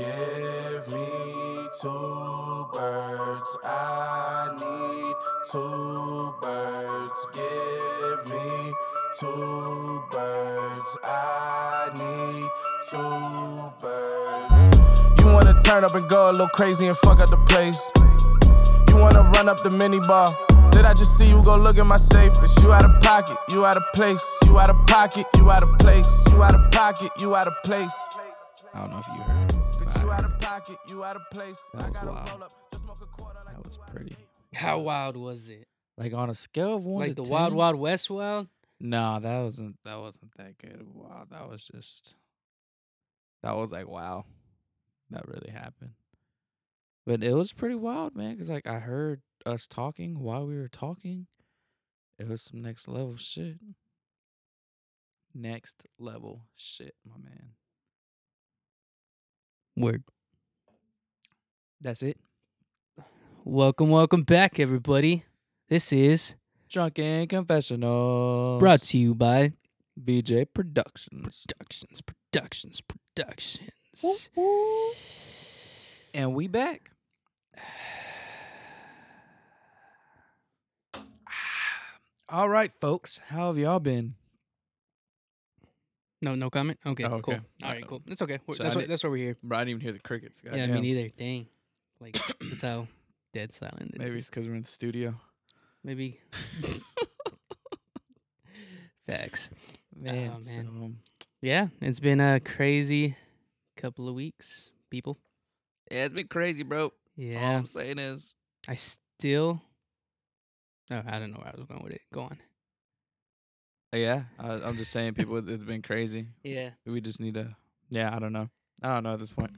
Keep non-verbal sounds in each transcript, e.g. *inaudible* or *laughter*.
Give me two birds. I need two birds. Give me two birds. I need two birds. You wanna turn up and go a little crazy and fuck up the place. You wanna run up the mini bar. Did I just see you go look at my safe? But you out of pocket, you out of place. You out of pocket, you out of place. You out of pocket, you out of place. I don't know if you heard. Bitch, you out of pocket, you out of place. That I was gotta wild. roll up, just smoke a quarter like That was two out of pretty. How wild was it? Like on a scale of one Like to the Wild Wild West wild? No, that wasn't. That wasn't that good. Wow, that was just. That was like wow, that really happened. But it was pretty wild, man. Cause like I heard us talking while we were talking. It was some next level shit. Next level shit, my man. Word. That's it. Welcome, welcome back, everybody. This is Drunken Confessionals. brought to you by BJ Productions. Productions, Productions, Productions. And we back. *sighs* All right, folks. How have y'all been? No, no comment. Okay, Oh, cool. All right, cool. That's okay. We're- so I that's what, did- that's why we're here. Bro, I didn't even hear the crickets. yeah, me neither. Dang. Like *coughs* that's how dead silent. it Maybe is. it's because we're in the studio. maybe *laughs* facts. Man, Oh, man. so, um, Yeah, it's been a crazy couple of weeks, people. yeah, it's been crazy, bro. All Yeah, I'm saying is, I still. Oh, I don't know where I was going with it. Go on. Yeah, I, I'm just saying, people, it- it's been crazy. Yeah, We just need to, yeah, I don't know. I don't know at this point.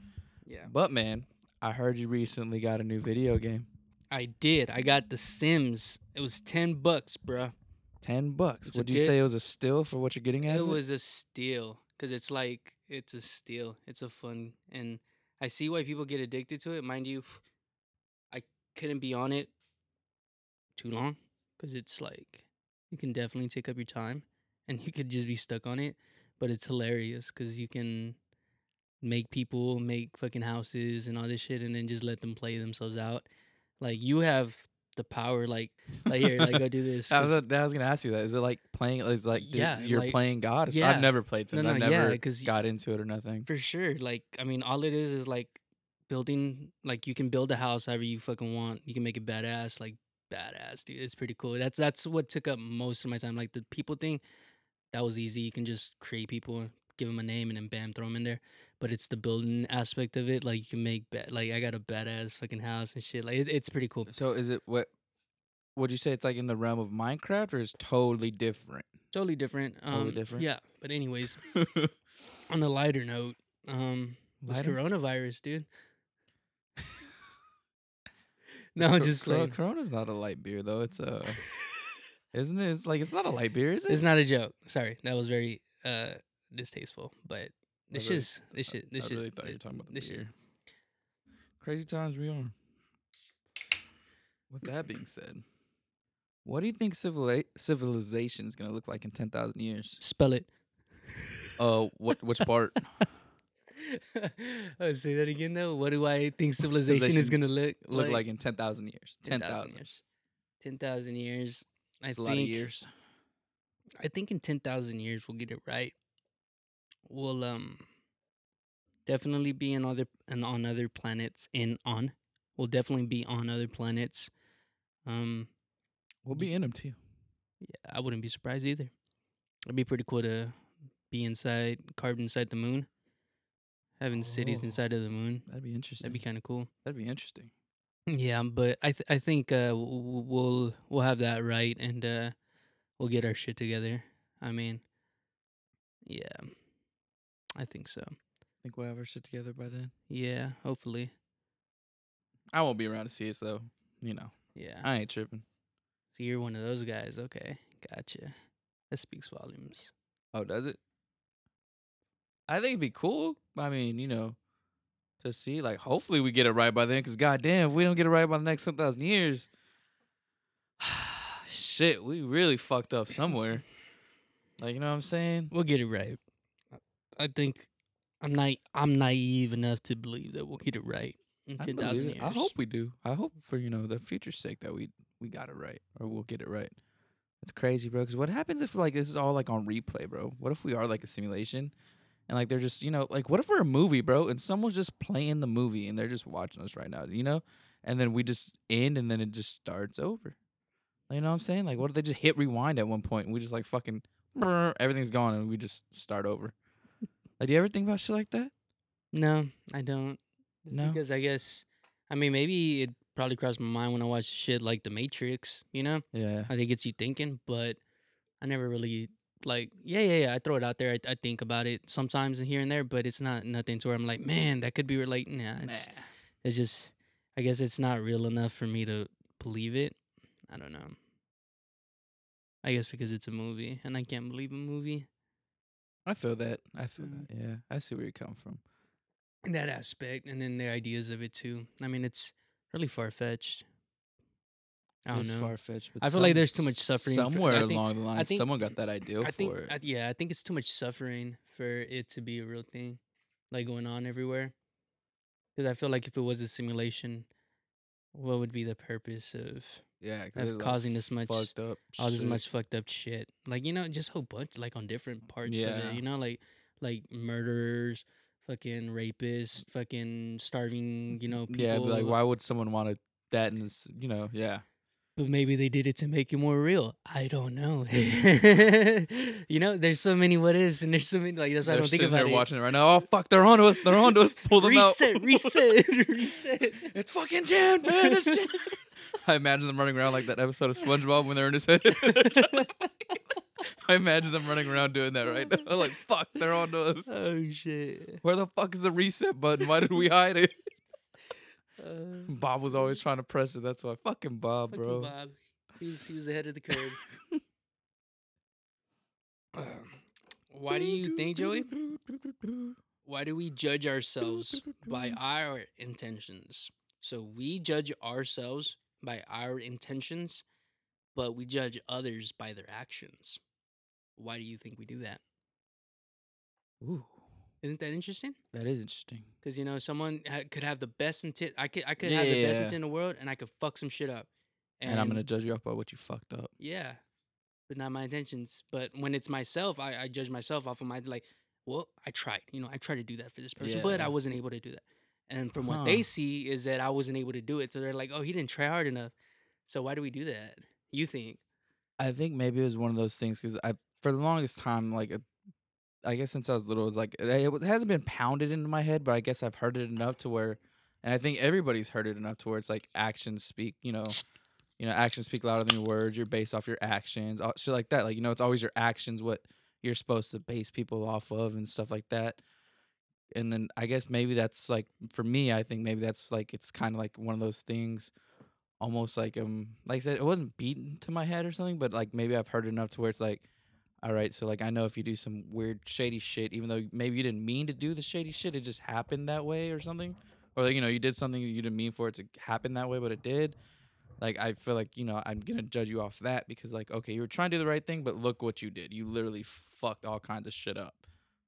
yeah. But man, I heard you recently got a new video game. I did. I got The Sims. It was ten bucks, bruh. Ten bucks. It's a Would you good- say it was a steal for what you're getting out It it? was a steal because it's like it's a steal. It's a fun, and I see why people get addicted to it. Mind you, I couldn't be on it too long because it's like you can definitely take up your time, and you could just be stuck on it. But it's hilarious because you can make people make fucking houses and all this shit, and then just let them play themselves out. Like you have the power, like like here, like go do this. *laughs* I was, I was gonna ask you that. Is it like playing? Is like Yeah, you're like- playing God? It's- yeah. I've never played No, Sims. I've no, yeah, never 'cause y- got into it or nothing. For sure. Like, I mean, all it is is like building, like, you can build a house however you fucking want. You can make it badass, like, badass, dude. It's pretty cool. That's that's what took up most of my time. Like, the people thing, that was easy. You can just create people, give them a name, and then bam, throw them in there. But it's the building aspect of it. Like, you can make, ba- like, I got a badass fucking house and shit. Like, it, it's pretty cool. So is it what? Would you say it's like in the realm of Minecraft or is totally different? Totally different. Um, Totally different? Yeah. But, anyways, *laughs* on a lighter note, um, this Lighter? coronavirus, dude. *laughs* no, just playing. Corona's not a light beer though. It's a, *laughs* isn't it? It's like it's not a light beer, is it? It's not a joke. Sorry, that was very uh distasteful. But this really- shit, this shit, this I shit. really thought you were talking about this shit. beer. Crazy times we are. With that being said, what do you think civili- civilization is gonna look like in ten thousand years? Spell it. Uh, what which part? oh, *laughs* say that again though. What do I think civilization is gonna look look like in ten thousand years? 10,000 thousand. years. Ten thousand years. I a lot of years. I think in ten thousand years we'll get it right. We'll um definitely be in other and on other planets. In on, we'll definitely be on other planets. Um, We'll be in them too. yeah, I wouldn't be surprised either. It'd be pretty cool to be inside, carved inside the moon, having cities Oh. inside of the moon. That'd be interesting. That'd be kind of cool. That'd be interesting. Yeah, but I th- I think uh, w- we'll we'll have that right, and uh, we'll get our shit together. I mean, yeah, I think so. I think we'll have our shit together by then. Yeah, hopefully. I won't be around to see us though. You know, Yeah. I ain't tripping. so you're one of those guys. Okay, gotcha. That speaks volumes. Oh, does it? I think it'd be cool. I mean, you know, to see like hopefully we get it right by then. Cause goddamn, if we don't get it right by the next ten thousand years, *sighs* shit, we really fucked up somewhere. Like you know what I'm saying? We'll get it right. I think I'm not. I'm naive enough to believe that we'll get it right in ten thousand years. I hope we do. I hope for you know the future's sake that we we got it right or we'll get it right. It's crazy, bro. Because what happens if like this is all like on replay, bro? What if we are like a simulation, and like they're just you know like what if we're a movie, bro, and someone's just playing the movie and they're just watching us right now, you know, and then we just end and then it just starts over. You know what I'm saying? Like what if they just hit rewind at one point and we just like fucking everything's gone and we just start over? *laughs* Like, do you ever think about shit like that? No, I don't. Just No? because I guess. I mean, maybe it probably crossed my mind when I watched shit like The Matrix. You know, Yeah. I think it gets you thinking, but I never really like. Yeah, yeah, yeah. I throw it out there. I, I think about it sometimes and here and there, but it's not nothing to where I'm like, man, that could be relate. Nah, it's it's just. I guess it's not real enough for me to believe it. I don't know. I guess because it's a movie and I can't believe a movie I feel that. I feel Mhm. that. Yeah, I see where you come from. in that aspect, and then the ideas of it too. I mean, it's really far fetched. I don't know. far fetched. I feel like there's too much suffering somewhere I think- along the line. think- someone got that idea I think, for it. I, yeah, I think it's too much suffering for it to be a real thing, like going on everywhere. Because I feel like if it was a simulation, what would be the purpose of yeah, of there's, like, causing this much- fucked up. all this shit. much fucked up shit? Like you know, just a whole bunch, like on different parts of Yeah. it. You know, like like murderers, fucking rapists, fucking starving. You mm, know, people. Yeah, but like, why would someone want to that? And this, you know, yeah. But maybe they did it to make it more real. I don't know. *laughs* *laughs* you know, there's so many what ifs, and there's so many like that's why I don't think about there it. watching it right now. Oh fuck, they're on to us. They're on to us. Pull them reset, out. Reset, reset, *laughs* reset. It's fucking June, man. It's June. I imagine them running around like that episode of SpongeBob when they're in his head. I imagine them running around doing that right now. Like, fuck, they're on to us. oh shit. Where the fuck is the reset button? Why did we hide it? Uh, *laughs* Bob was always trying to press it. That's why. Fucking Bob, fucking bro. Bob. He was, he was ahead of the curve. Um, *laughs* Why do you think, Joey? Why do we judge ourselves by our intentions? So we judge ourselves by our intentions, but we judge others by their actions. Why do you think we do that? Ooh, Isn't that interesting? that is interesting. Because you know, someone ha- could have the best intent. I could, I could have the best yeah. intent in the world, and I could fuck some shit up. And, I'm gonna judge you off by what you fucked up. Yeah, but not my intentions. But when it's myself, I, I judge myself off of my like. Well, I tried. You know, I tried to do that for this person, but Yeah. I wasn't able to do that. And from what Huh. they see is that I wasn't able to do it, so they're like, "Oh, he didn't try hard enough." So why do we do that? You think? I think maybe it was one of those things because I, for the longest time, like, uh, I guess since I was little, it's like it, it hasn't been pounded into my head, but I guess I've heard it enough to where, and I think everybody's heard it enough to where it's like actions speak, you know, you know, actions speak louder than your words. You're based off your actions, shit like that. Like, you know, it's always your actions what you're supposed to base people off of and stuff like that. And then I guess maybe that's like for me, I think maybe that's like it's kind of like one of those things almost like um like I said, it wasn't beaten to my head or something, but like maybe I've heard enough to where it's like, all right, so like I know if you do some weird shady shit, even though maybe you didn't mean to do the shady shit, it just happened that way or something, or like you know you did something you didn't mean for it to happen that way, but it did. Like I feel like you know I'm gonna judge you off that because like okay you were trying to do the right thing, but look what you did. You literally fucked all kinds of shit up.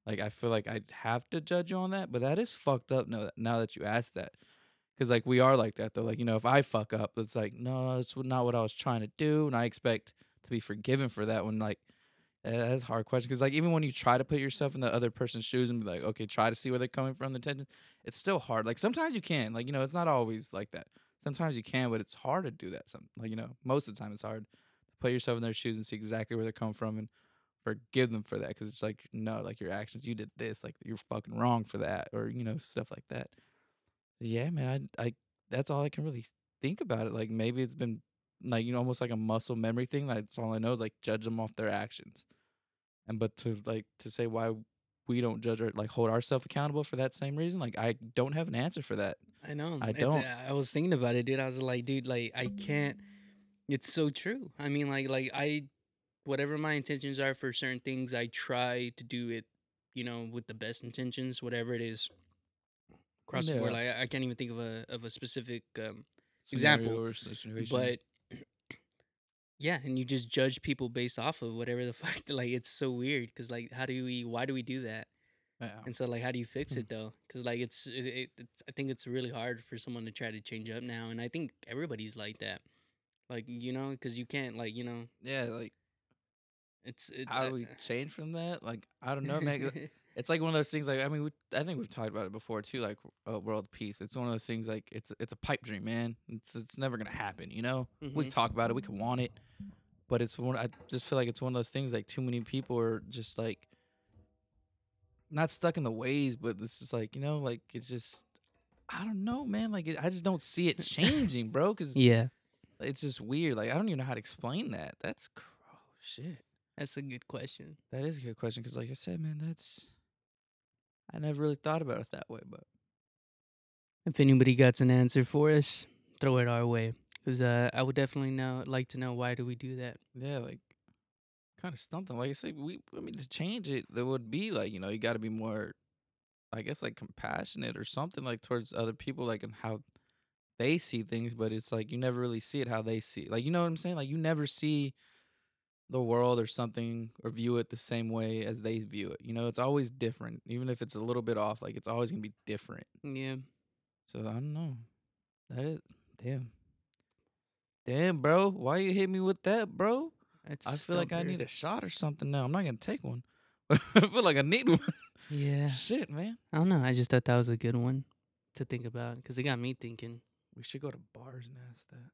Like I feel like I'd have to judge you on that, but that is fucked up. Now that now that you asked that, because like we are like that though. Like you know, if I fuck up, it's like no, that's not what I was trying to do, and I expect to be forgiven for that. When like Uh, that's a hard question because like even when you try to put yourself in the other person's shoes and be like, okay, try to see where they're coming from, the tension, it's still hard. Like sometimes you can, like you know, it's not always like that. Sometimes you can, but it's hard to do that. Some like you know, most of the time it's hard to put yourself in their shoes and see exactly where they're coming from and forgive them for that because it's like no, like your actions, you did this, like you're fucking wrong for that, or you know, stuff like that. Yeah, man, I, I, that's all I can really think about it. Like maybe it's been like you know, almost like a muscle memory thing. That's all I know. is, Like judge them off their actions, and but to like to say why we don't judge or like hold ourselves accountable for that same reason, like I don't have an answer for that. I know. I don't. uh, I was thinking about it, dude. I was like, dude, like I can't. It's so true. I mean, like, like I, whatever my intentions are for certain things, I try to do it, you know, with the best intentions, whatever it is. Across the board, like I I can't even think of a of a specific um, Example, Scenario situation. but yeah, and you just judge people based off of whatever the *laughs* fuck. Like it's so weird because like, how do we? Why do we do that? Yeah. And so, like, how do you fix Hmm. it though? Because like, it's, it, it, it's I think it's really hard for someone to try to change up now, and I think everybody's like that. Like, you know, because you can't, like, you know, Yeah, like it's it's how do we change from that? Like I don't know, man. *laughs* It's like one of those things. Like I mean, we, I think we've talked about it before too. Like uh, world peace. It's one of those things. Like it's it's a pipe dream, man. It's it's never gonna happen. You know, we Mhm. talk about it. We can want it, but it's one. I just feel like it's one of those things. Like too many people are just like not stuck in the ways, but it's just like you know, like it's just. I don't know, man. Like it, I just don't see it *laughs* changing, bro. Because yeah, it's just weird. Like I don't even know how to explain that. That's cr- oh, shit. that's a good question. That is a good question because, like I said, man, that's I never really thought about it that way. But If anybody got an answer for us, throw it our way. Because uh, I would definitely know, like to know why do we do that. yeah, like kind of something. Like I said, we I mean to change it, there would be like you know you got to be more, I guess like compassionate or something like towards other people, like and how they see things. But it's like you never really see it how they see. It. Like you know what I'm saying? Like you never see the world or something or view it the same way as they view it. You know, it's always different, even if it's a little bit off. Like it's always gonna be different. Yeah. So I don't know. That is damn. Damn, bro. Why you hit me with that, bro? That's I feel like I need a shot or something now. I'm not gonna take one. *laughs* I feel like I need one. *laughs* Yeah. Shit, man. I don't know. I just thought that was a good one to think about because it got me thinking. We should go to bars and ask that.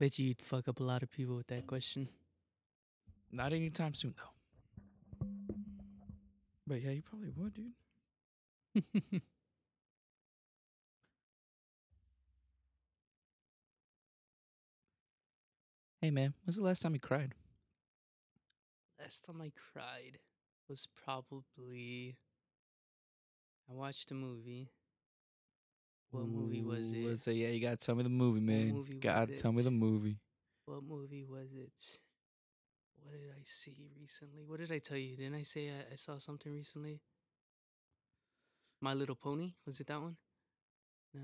Bet you you'd fuck up a lot of people with that question. Not anytime soon though. But yeah, you probably would, dude. *laughs* Hey man, when's the last time you cried? Last time I cried was probably. I watched a movie. What movie was Ooh, it? let's say, yeah, you gotta tell me the movie, man. movie was gotta tell me it? the movie. What movie was it? What did I see recently? What did I tell you? Didn't I say I, I saw something recently? My Little Pony? Was it that one? No.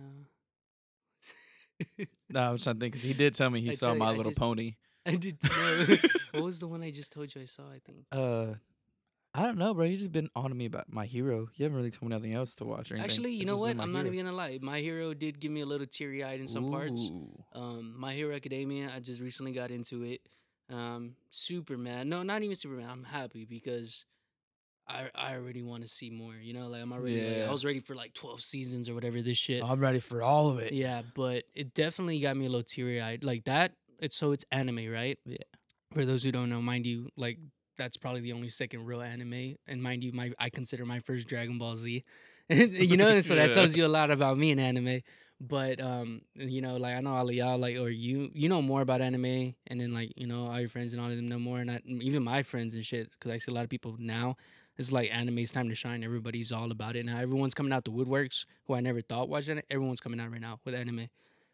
*laughs* No, I was trying to think because he did tell me he I saw tell you, My I Little just- Pony. I did *laughs* know. what was the one I just told you I saw? I think. Uh, I don't know, bro. You just been on to me about My Hero. You haven't really told me nothing else to watch or anything. Actually, you It's know just what? My I'm not Hero. even gonna lie. My Hero did give me a little teary eyed in some parts. Ooh. Um, My Hero Academia, I just recently got into it. Um, Superman. No, not even Superman. I'm happy because I I already want to see more. You know, like I'm already like, I was ready for like 12 seasons or whatever this shit. I'm ready for all of it. Yeah, but it definitely got me a little teary eyed. Like that. It's so it's anime, right? Yeah. For those who don't know, mind you, like that's probably the only second real anime, and mind you, my I consider my first Dragon Ball Z. *laughs* you know, so that *laughs* tells you a lot about me in anime. But um, you know, like I know all of y'all, like or you, you know more about anime, and then like you know all your friends and all of them know more, and I, even my friends and shit, because I see a lot of people now. It's like anime's time to shine. Everybody's all about it now. Everyone's coming out the woodworks who I never thought watched it. Everyone's coming out right now with anime.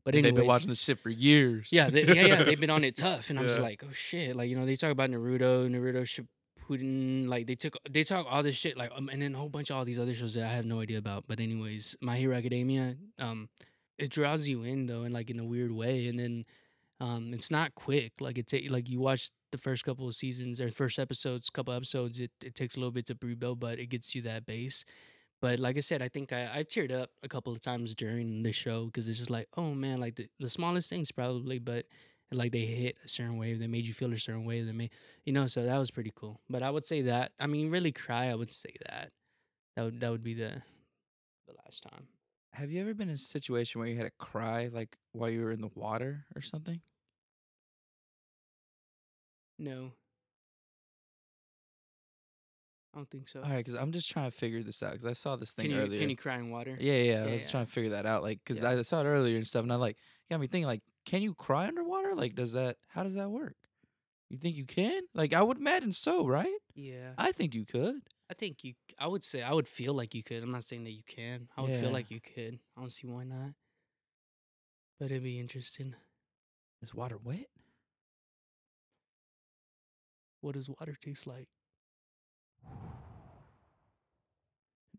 But anyways, They've been watching this shit for years. yeah, they, yeah, yeah. They've been on it *laughs* tough, and I'm just like, oh shit. Like you know, they talk about Naruto, Naruto Shippuden. Like they took, they talk all this shit, like, um, and then a whole bunch of all these other shows that I have no idea about. But anyways, My Hero Academia, um, it draws you in though, and like in a weird way, and then, um, it's not quick. Like it's like you watch the first couple of seasons or first episodes, couple episodes. It it takes a little bit to rebuild, but it gets you that base. But like I said, I think I, I teared up a couple of times during the show because it's just like, oh man, like the, the smallest things probably, but like they hit a certain wave, they made you feel a certain way, they made you know, so that was pretty cool. But I would say that I mean, really cry, I would say that that would that would be the the last time. Have you ever been in a situation where you had to cry like while you were in the water or something? No, I don't think so. All right, because I'm just trying to figure this out because I saw this thing can you earlier. can you cry in water? Yeah, yeah, I Yeah, was yeah. trying to figure that out, like, cause Yeah. I saw it earlier and stuff, and I like got me thinking, like, can you cry underwater? Like, does that? How does that work? You think you can? Like, I would imagine so, right? Yeah, I think you could. I think you. I would say I would feel like you could. I'm not saying that you can. I would feel like you could. I don't see why not. But it'd be interesting. Is water wet? What does water taste like?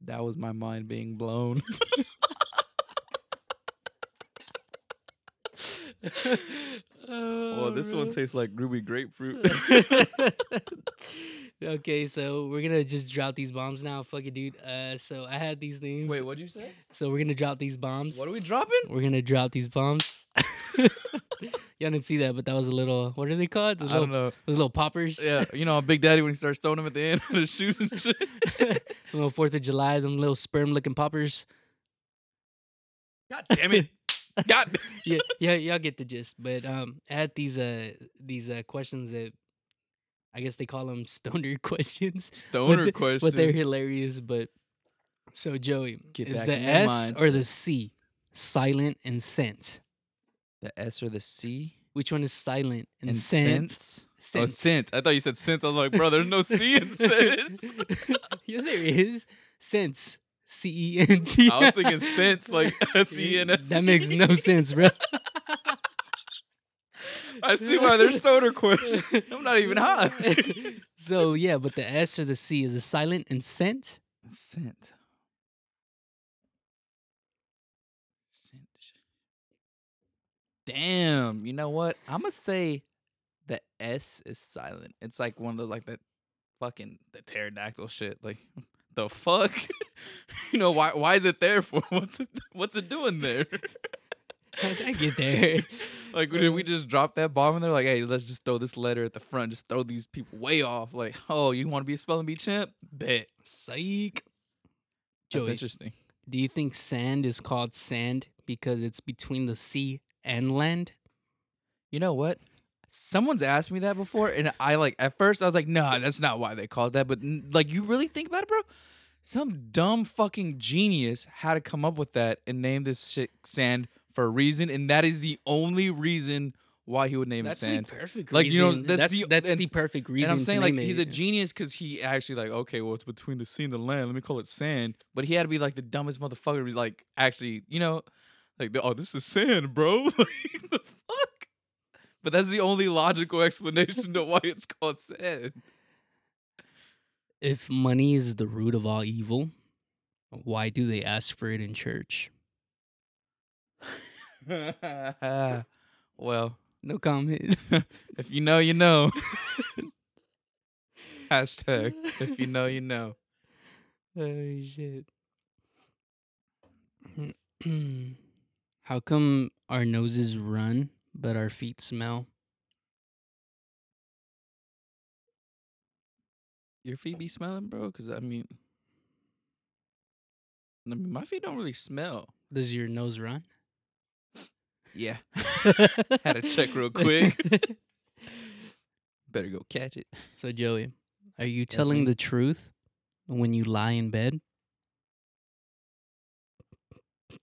That was my mind being blown. oh, this one tastes like ruby grapefruit. *laughs* okay, so we're gonna just drop these bombs now. Fuck it, dude. Uh, so I had these things. Wait, what'd you say? So we're gonna drop these bombs. What are we dropping? We're gonna drop these bombs. *laughs* *laughs* Y'all didn't see that, but that was a little. What are they called? Those I little, don't know. those little poppers. Yeah, you know, Big Daddy when he starts throwing them at the end of his shoes and shit. *laughs* little Fourth of July, them little sperm-looking poppers. God damn it! God. *laughs* yeah, yeah, y'all get the gist. But um, I had these uh these uh questions that I guess they call them stoner questions. Stoner the- questions. but they're hilarious. But so Joey, Get is the S or the. C silent and sense? The S or the C? Which one is silent and, And sense? sense? Oh, sense. I thought you said sense. I was like, bro, there's no C in *laughs* sense. *laughs* yeah, there is sense. C E N T. I was thinking sense, like *laughs* S E N S. That makes no sense, bro. I see why they're stoner questions. I'm not even high. so yeah, but the S or the C is the silent and scent. Scent. Scent. Damn. You know what? I'm gonna say the S is silent. It's like one of the like that fucking the pterodactyl shit. Like *laughs* the fuck? *laughs* you know why? Why is it there for? *laughs* What's it? What's it doing there? I, I get there. Like, did we just drop that bomb in there? Like, hey, let's just throw this letter at the front. Just throw these people way off. Like, oh, you want to be a spelling bee champ? Bet. Psych. That's Joey, interesting. do you think sand is called sand because it's between the sea and land? You know what? Someone's asked me that before, and I like at first I was like, nah, that's not why they called that. But like, you really think about it, bro? Some dumb fucking genius had to come up with that and name this shit sand for a reason, and that is the only reason why he would name That's it sand. the perfect Like, you know, that's that's the- that's and- the perfect reason. and I'm saying like he's it. a genius because he actually like okay, well it's between the sea and the land. Let me call it sand. But he had to be like the dumbest motherfucker to be like actually, you know, like oh this is sand, bro. *laughs* like the fuck. But that's the only logical explanation to why it's called sand. If money is the root of all evil, why do they ask for it in church? *laughs* well, No comment. *laughs* if you know, you know. Hashtag if you know, you know. oh shit. *clears throat* How come our noses run but our feet smell? Your feet be smelling, bro? Because I mean, I mean, my feet don't really smell. Does your nose run? Yeah. *laughs* Had to check real *laughs* quick. Better go catch it. so Joey, are you telling me. the truth when you lie in bed?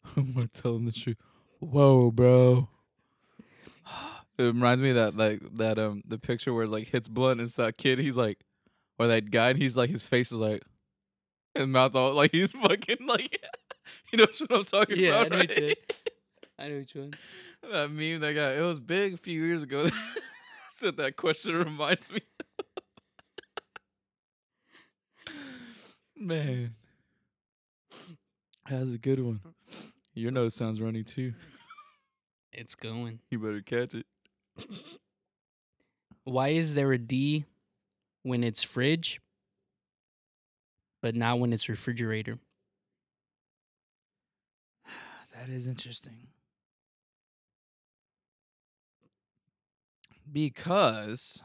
*laughs* I'm gonna the truth. Whoa, bro. It reminds me of that like that um the picture where it's like hits blunt and it's that kid, he's like or that guy and he's like his face is like his mouth all like he's *laughs* fucking like *laughs* you know what I'm talking Yeah, I about, know right? which. I know which one. *laughs* that meme that guy it was big a few years ago. Said that question reminds me. Man. That's a good one. Your nose sounds runny too. It's going. You better catch it. *laughs* Why is there a D when it's fridge, but not when it's refrigerator? *sighs* That is interesting. Because,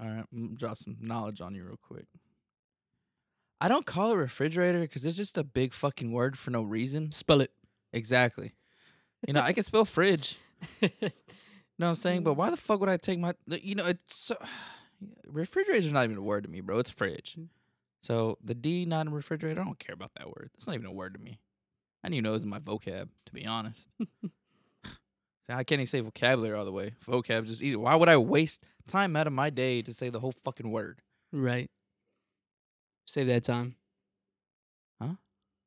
all right, I'm gonna drop some knowledge on you real quick. I don't call it refrigerator because it's just a big fucking word for no reason. Spell it. Exactly. You know, I can spell fridge. You *laughs* know what I'm saying? But why the fuck would I take my? You know, it's so, *sighs* refrigerator's not even a word to me, bro. It's fridge. Mm. So the D not in refrigerator. I don't care about that word. It's not even a word to me. I didn't even know it was in my vocab, to be honest. *laughs* I can't even say vocabulary all the way. Vocab just easy. Why would I waste time out of my day to say the whole fucking word? right. Save that time. Huh?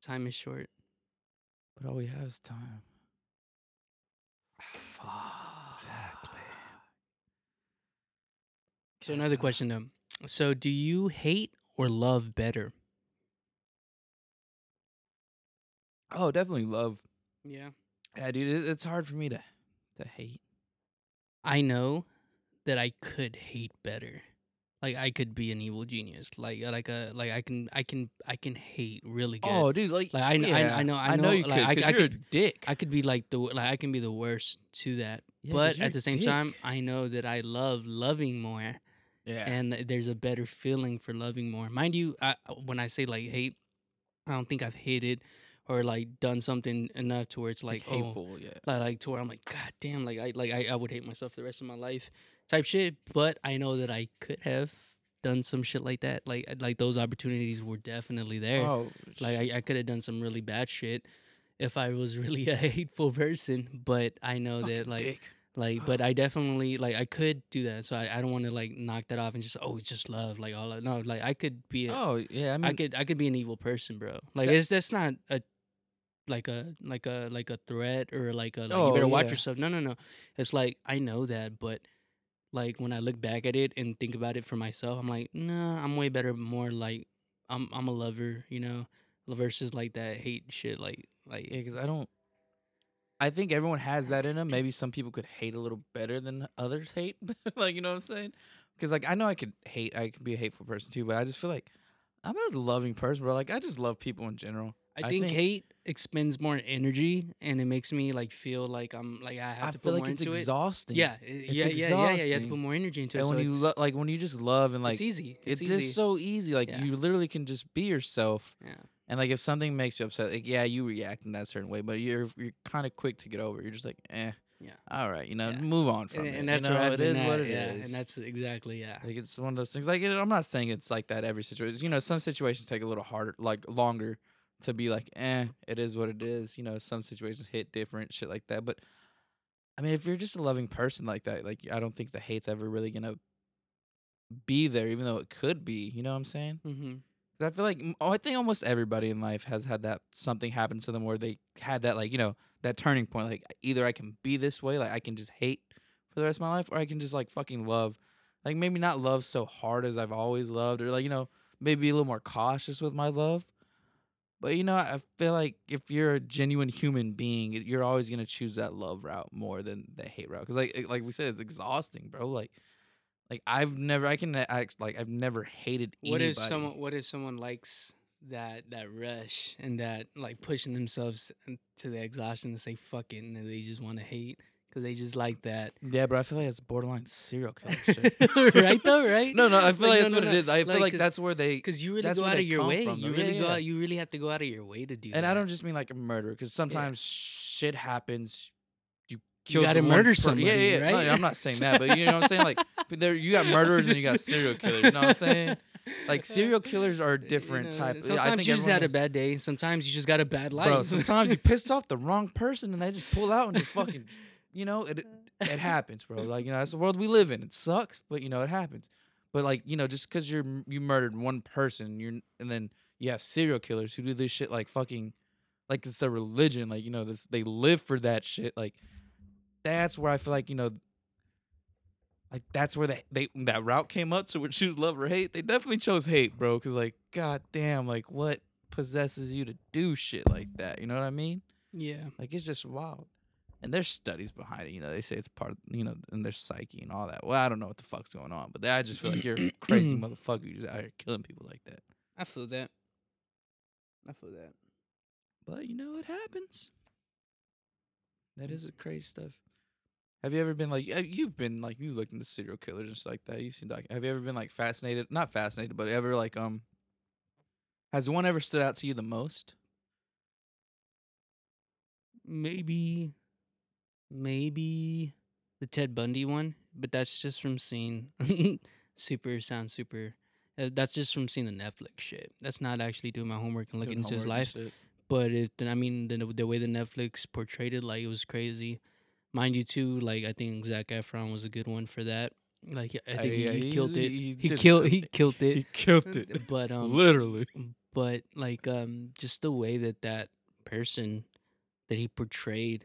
Time is short. But all we have is time. Fuck. Exactly. So another question though. So do you hate or love better? Oh, definitely love. Yeah. Yeah, dude, it's hard for me to to hate. I know that I could hate better. Like I could be an evil genius. Like uh, like a like I can I can I can hate really good. Oh, dude, like, Like, I kn- I- yeah, I know- I I know know, you like, could. I- I could- a dick. I could be like the like I can be the worst to that. Yeah, but at the same time. I know that I love loving more. yeah, and there's a better feeling for loving more. Mind you, I, when I say like hate, I don't think I've hated or like done something enough to where it's like, oh, hateful. Yeah, like, like to where I'm like, God damn, like I like I, I would hate myself the rest of my life type shit. But I know that I could have done some shit like that. Like uh, like those opportunities were definitely there. Oh, Like I, I could have done some really bad shit if I was *laughs* really a hateful person. But I know that like dick. like *sighs* but i definitely like i could do that so i, I don't want to like knock that off and just oh it's just love like all that. no like i could be a, Oh, yeah. I I could i could be an evil person bro like That- it's that's not a like a like a like a threat or like a like Oh, you better watch yeah. yourself no no no it's like i know that but like when i look back at it and think about it for myself i'm like nah i'm way better more like i'm i'm a lover you know versus like that hate shit like like Yeah, because I don't. I think everyone has that in them. Maybe some people could hate a little better than others hate. *laughs* like you know what I'm saying? Because like I know I could hate. I could be a hateful person too, but I just feel like I'm a loving person, bro. Like I just love people in general. I I think, think- hate expends more energy, and it makes me like feel like I'm like I have I to put feel like more it's into exhausting. it. Yeah, i- yeah, yeah, yeah, yeah. You have to put more energy into it. And when so you lo- like when you just love and like it's easy. it's, It's, easy. just so easy. Like Yeah. you literally can just be yourself. yeah. And like if something makes you upset, like yeah, you react in that certain way, but you're you're kind of quick to get over. it. You're just like, eh, Yeah. all right, you know, Yeah. move on from And, it. and that's you know, it is at, yeah, And that's exactly yeah. Like it's one of those things. Like it, I'm not saying it's like that every situation. You know, some situations take a little harder, like longer, to be like, eh, it is what it is. You know, some situations hit different, shit like that. But I mean, if you're just a loving person like that, like I don't think the hate's ever really gonna be there, even though it could be. You know what I'm saying? Mm-hmm. I feel like oh, I think almost everybody in life has had that something happen to them where they had that like you know that turning point. Like either I can be this way, like I can just hate for the rest of my life, or I can just like fucking love, like maybe not love so hard as I've always loved, or like you know maybe be a little more cautious with my love. But you know, I feel like if you're a genuine human being, you're always gonna choose that love route more than the hate route. Cause like like we said, it's exhausting, bro. Like like I've never, I can act like I've never hated. What if someone What if someone likes that that rush and that like pushing themselves to the exhaustion to say fuck it and they just want to hate because they just like that. Yeah, but I feel like it's borderline serial killer *laughs* shit. *laughs* right though, right? No, no, I feel like, Like, that's no, what no, it is. I feel like, like 'cause- that's where they. Because you really go out of your way. from, You though. Yeah, really go yeah. out. You really have to go out of your way to do that. and that. I don't just mean like a murder, because sometimes shit happens. You You gotta murder per- somebody, Yeah, yeah. yeah. No, right? I'm not saying that, but you know what I'm saying. Like, *laughs* there you got murderers and you got serial killers. You know what I'm saying? Like serial killers are a You different know, type. I Sometimes think you just had a bad day. Sometimes you just got a bad life. Bro, sometimes you pissed off the wrong person and they just pull out and just fucking, you know, it mm-hmm. it *laughs* happens, bro. Like you know, that's the world we live in. It sucks, but you know, it happens. But like you know, just because you're you murdered one person, you're and then you have serial killers who do this shit like fucking, like it's a religion. Like you know, this they live for that shit. Like that's where I feel like you know. Like that's where they, they that route came up to would choose love or hate. They definitely chose hate, bro. Cause like, god damn, like what possesses you to do shit like that? You know what I mean? yeah. Like it's just wild. And there's studies behind it. You know, they say it's part of you know, and their psyche and all that. Well, I don't know what the fuck's going on, but I just feel like you're a *clears throat* crazy motherfucker. You're just out here killing people like that. I feel that. I feel that. But you know, it happens. That is a crazy stuff. Have you ever been like you've been like you looked into serial killers and stuff like that? You've seen doc- have you ever been like fascinated? Not fascinated, but ever like um has one ever stood out to you the most? Maybe, maybe the Ted Bundy one, but that's just from seeing *laughs* super sounds super. uh, That's just from seeing the Netflix shit. That's not actually doing my homework and looking into his life. But it, I mean, the the way the Netflix portrayed it, like it was crazy. Mind you, too, like I think Zac Efron was a good one for that. Like I think he, yeah, he killed it. he He *laughs* killed. it. He killed it. He killed it. But um, Literally. but like um just the way that that person that he portrayed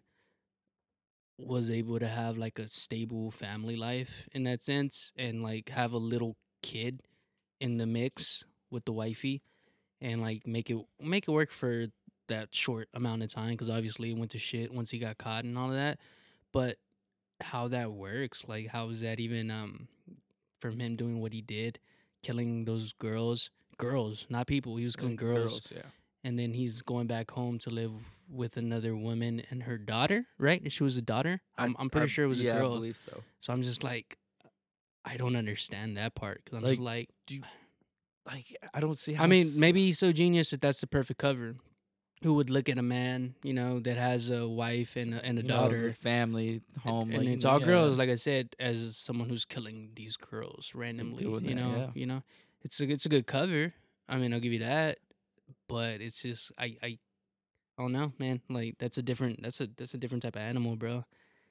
was able to have like a stable family life in that sense and like have a little kid in the mix with the wifey and like make it make it work for that short amount of time because obviously it went to shit once he got caught and all of that but how that works like how is that even um from him doing what he did, killing those girls, girls, not people. He was killing girls, yeah. And then he's going back home to live with another woman and her daughter. Right? And she was a daughter. I'm, I, am pretty I- sure it was yeah, a I girl. believe so. So I'm just like, I don't understand that part because I'm Like, just like, do, Like I don't see how. I mean, maybe he's so genius that that's the perfect cover. Who would look at a man, you know, that has a wife and a, and a you know, daughter, the family, home, and like, it's all yeah. girls, like I said, as someone who's killing these girls randomly, you that, know, yeah. you know, it's a it's a good cover. I mean, I'll give you that, but it's just I I, I don't know, man. Like that's a different that's a that's a different type of animal, bro.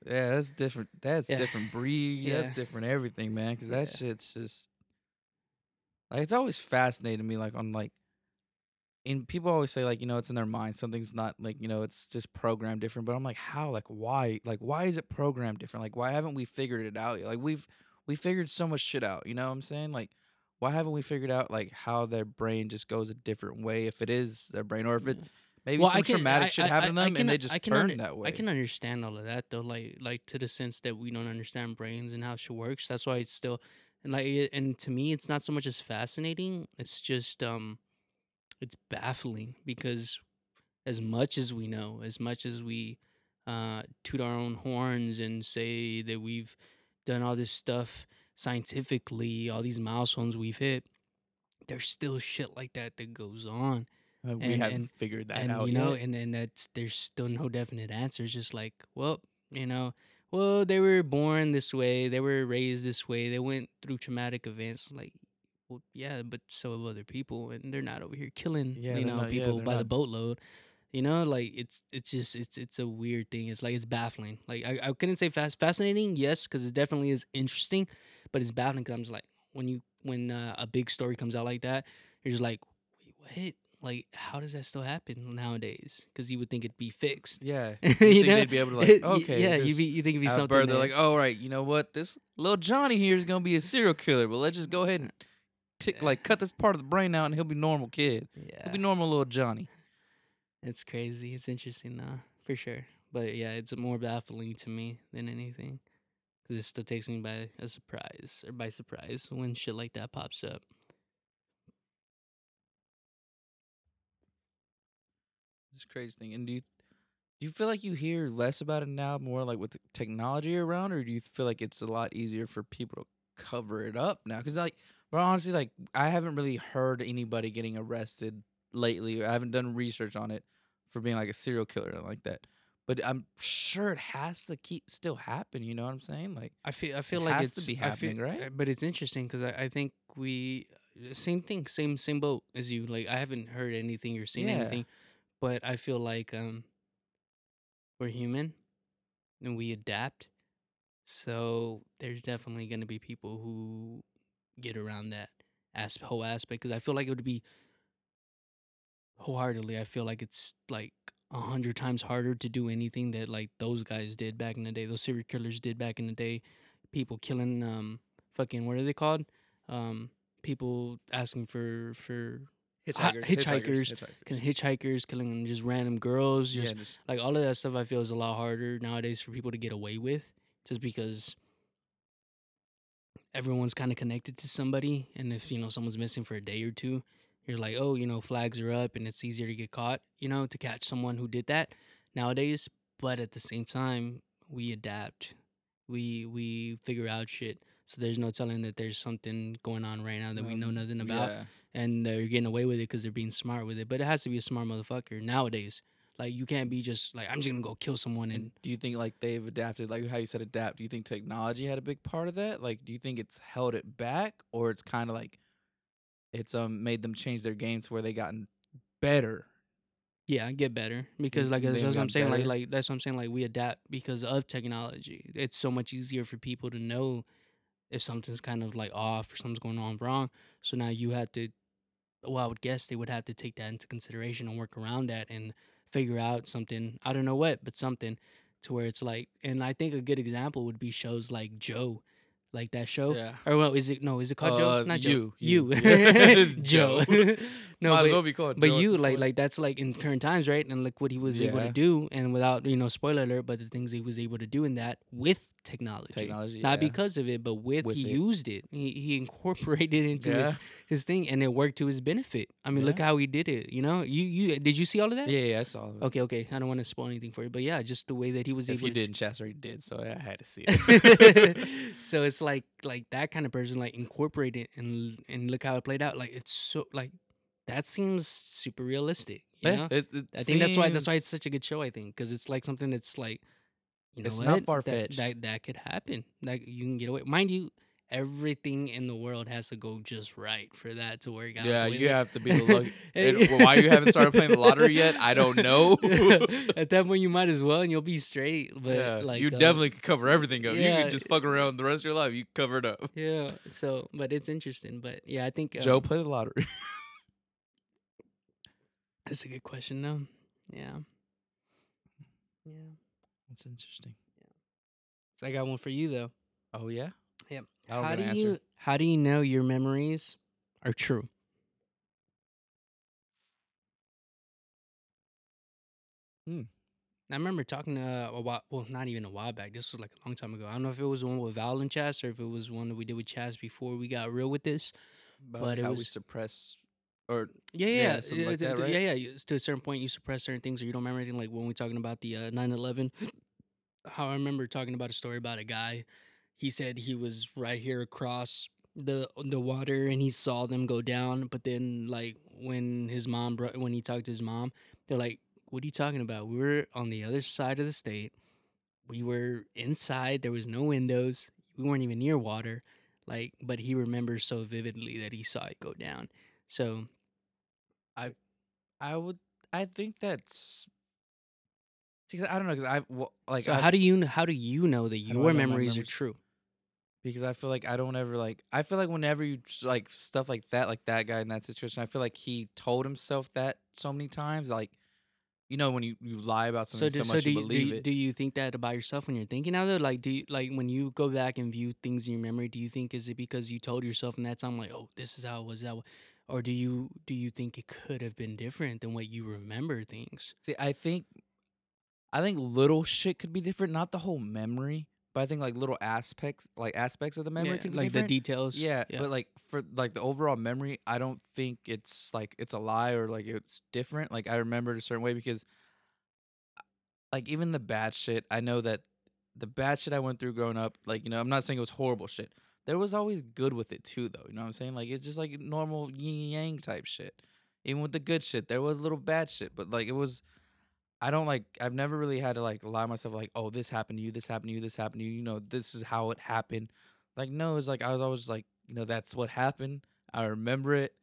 Yeah, that's different. That's Yeah. different breed. Yeah. That's different everything, man. Because that Yeah. shit's just like it's always fascinating me. Like on like, and people always say like you know it's in their mind. Something's not like you know it's just programmed different. But I'm like, how? Like why? Like why is it programmed different? Like why haven't we figured it out yet? Like we've we figured so much shit out. You know what I'm saying? Like why haven't we figured out like how their brain just goes a different way if it is their brain or if it maybe Well, some can- traumatic I- shit I- happened to I- them can- and they just turn under- that way. I can understand all of that though, like like to the sense that we don't understand brains and how shit works. That's why it's still and like and to me, it's not so much as fascinating. It's just um, it's baffling because as much as we know, as much as we uh toot our own horns and say that we've done all this stuff scientifically, all these milestones we've hit, there's still shit like that that goes on Like, we and- haven't and- figured that and out you know yet. and then that's there's still no definite answers. just like well you know well they were born this way they were raised this way they went through traumatic events like well yeah but so have other people and they're not over here killing Yeah, you know not- people they're by the boatload you know like it's it's just it's it's a weird thing it's like it's baffling like i, I couldn't say fast fascinating yes because it definitely is interesting but it's baffling because i'm just like when you when uh, a big story comes out like that you're just like wait what like how does that still happen nowadays because you would think it'd be fixed Yeah, *laughs* *laughs* you you think know? they'd be able to like *laughs* okay, yeah you be you think it'd be something bird. They're like, oh right, you know what? This little Johnny here is gonna be a serial killer, but let's just go ahead and tick, like cut this part of the brain out, and he'll be normal kid. yeah He'll be normal little Johnny. It's crazy. It's interesting, though, for sure. But yeah, it's more baffling to me than anything, because it still takes me by a surprise or by surprise when shit like that pops up. It's crazy thing. And do you do you feel like you hear less about it now, more like with technology around, or do you feel like it's a lot easier for people to cover it up now? Because like, but honestly, like I haven't really heard anybody getting arrested lately. I haven't done research on it for being like a serial killer or like that. But I'm sure it has to keep still happen. You know what I'm saying? Like, I feel I feel It like has it's to be I feel- happening, right? uh, But it's interesting because I, I think we same thing, same same boat as you. Like I haven't heard anything or seen Yeah. anything, but I feel like um we're human and we adapt. So there's definitely going to be people who get around that as whole aspect because I feel like it would be wholeheartedly. I feel like it's like a hundred times harder to do anything that like those guys did back in the day. Those serial killers did back in the day. People killing um fucking what are they called? Um people asking for for hitchhikers, hitchhikers, killing hitchhikers, killing just random girls, just yeah, just like all of that stuff I feel is a lot harder nowadays for people to get away with just because everyone's kind of connected to somebody and if you know someone's missing for a day or two you're like oh you know flags are up and it's easier to get caught you know to catch someone who did that nowadays but at the same time we adapt we we figure out shit so there's no telling that there's something going on right now that we know um, nothing about yeah. and they're getting away with it because they're being smart with it. But it has to be a smart motherfucker nowadays. Like you can't be just like I'm just gonna go kill someone and And do you think like they've adapted, like how you said adapt? Do you think technology had a big part of that? Like, do you think it's held it back, or it's kind of like it's um made them change their games where they gotten better? yeah, get better because like that's, that's what I'm saying. Like like that's what I'm saying. Like we adapt because of technology. It's so much easier for people to know if something's kind of like off or something's going on wrong. So now you have to. Well, I would guess they would have to take that into consideration and work around that and figure out something. I don't know what, but something to where it's like. And I think a good example would be shows like Joe. Like that show. Yeah. Or well, is it no? Is it called Joe? Uh, Not you, Joe. You, *laughs* you. *laughs* *laughs* Joe. Joe. no, Might but, well be called. but Joe you like like that's like in current times, right? And like what he was able to do, and without you know spoiler alert, but the things he was able to do in that with technology, technology. not yeah. because of it, but with, With he it. used it. He he incorporated it into his Yeah. his thing, and it worked to his benefit. I mean, look how he did it. You know, you you did you see all of that? Yeah, yeah, I saw it. Okay, okay. I don't want to spoil anything for you, but yeah, just the way that he was If able. you to didn't, already did, so I had to see it. so it's like like that kind of person like incorporate it and and look how it played out like it's so like that seems super realistic you Yeah, know it- it i think that's why that's why it's such a good show i think because it's like something that's like you know It's what? not far-fetched. that, that could happen like you can get away mind you everything in the world has to go just right for that to work out Yeah, you it. have to be *laughs* the luck. and why you haven't started playing the lottery yet? I *laughs* don't know. *laughs* at that point you might as well and you'll be straight but yeah, like you uh, definitely could cover everything up. You yeah, could just fuck around the rest of your life. You cover it up. yeah so but it's interesting but yeah i think Joe, um, play the lottery. That's a good question, though. Yeah. Yeah. That's interesting. So I got one for you, though. Oh yeah. Yep. How do answer. you how do you know your memories are true? Hmm. I remember talking to uh, a while, well, not even a while back. This was like a long time ago. I don't know if it was one with Val and Chaz or if it was one that we did with Chaz before we got real with this. About but it how we was- suppress or Yeah, Yeah, yeah, something yeah, like that, right? yeah, yeah. you- To a certain point, you suppress certain things, or you don't remember anything. Like when we talking about the uh, 9/11, how I remember talking about a story about a guy. He said he was right here across the the water, and he saw them go down. But then, like when his mom, brought, when he talked to his mom, they're like, "What are you talking about? We were on the other side of the state. We were inside. There was no windows. We weren't even near water." Like, but he remembers so vividly that he saw it go down. So I i would. I think that's. I don't know because I well, like so I how do you how do you know that your my memories are true? Because I feel like I don't ever like I feel like whenever you like stuff like that like that guy in that situation I feel like he told himself that so many times like you know when you, you lie about So, something do, so, so much do you you, do, believe you, it do you think that about yourself when you're thinking out there? Like, do you like when you go back and view things in your memory? Do you think is it because you told yourself in that time like, oh, this is how it was that, way? or do you do you think it could have been different than what you remember things? see I think I think little shit could be different not the whole memory but I think like little aspects like aspects of the memory Yeah, could be like different the details. yeah, but like for like the overall memory, I don't think it's like it's a lie or like it's different. Like I remember it a certain way because like even the bad shit, I know that the bad shit I went through growing up, like, you know, I'm not saying it was horrible shit. There was always good with it too though. You know what I'm saying? Like it's just like normal yin yang type shit. Even with the good shit, there was little bad shit. But like it was I don't like I've never really had to like lie myself like, oh, this happened to you, this happened to you, this happened to you, you know, this is how it happened. Like no, it's like I was always like, you know, that's what happened. I remember it.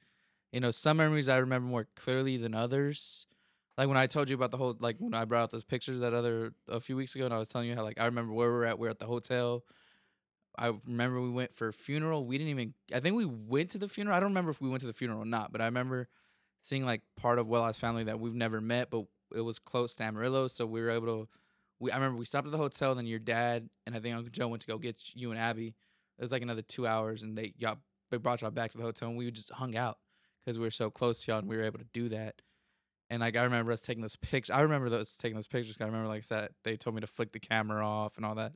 You know, some memories I remember more clearly than others. Like when I told you about the whole like when I brought out those pictures that other a few weeks ago and I was telling you how like I remember where we're at, we are at the hotel. I remember we went for a funeral. We didn't even I think we went to the funeral. I don't remember if we went to the funeral or not, but I remember seeing like part of Well family that we've never met, but it was close to Amarillo, so we were able to we I remember we stopped at the hotel, then your dad and I think Uncle Joe went to go get you and Abby. It was like another two hours, and they got they brought y'all back to the hotel, and we just hung out because we were so close to y'all, and we were able to do that. And like I remember us taking those pictures. I remember those taking those pictures. I remember like I said, they told me to flick the camera off and all that.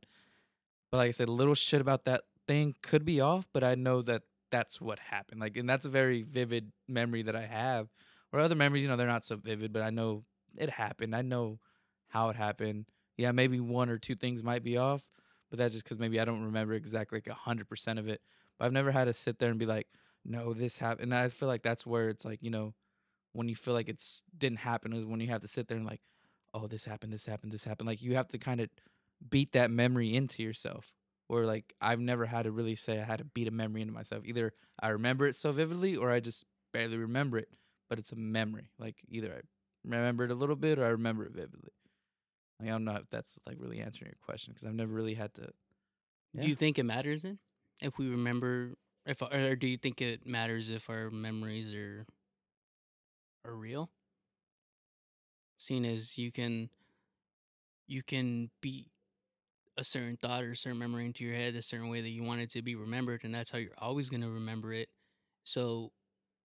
But like I said, little shit about that thing could be off, but I know that that's what happened. Like, and that's a very vivid memory that I have. Or other memories, you know, they're not so vivid, but I know it happened. I know how it happened. Yeah, maybe one or two things might be off, but that's just because maybe I don't remember exactly like hundred percent of it. But I've never had to sit there and be like, no, this happened. And I feel like that's where it's like, you know, when you feel like it's didn't happen is when you have to sit there and like, oh, this happened, this happened, this happened. Like you have to kind of beat that memory into yourself. Or like I've never had to really say I had to beat a memory into myself. Either I remember it so vividly or I just barely remember it, but it's a memory. Like either I remember it a little bit or I remember it vividly. Like I don't know if that's like really answering your question because I've never really had to. Do you think it matters then if we remember if or do you think it matters if our memories are are real? Seeing as you can you can be a certain thought or a certain memory into your head a certain way that you want it to be remembered, and that's how you're always gonna remember it. So,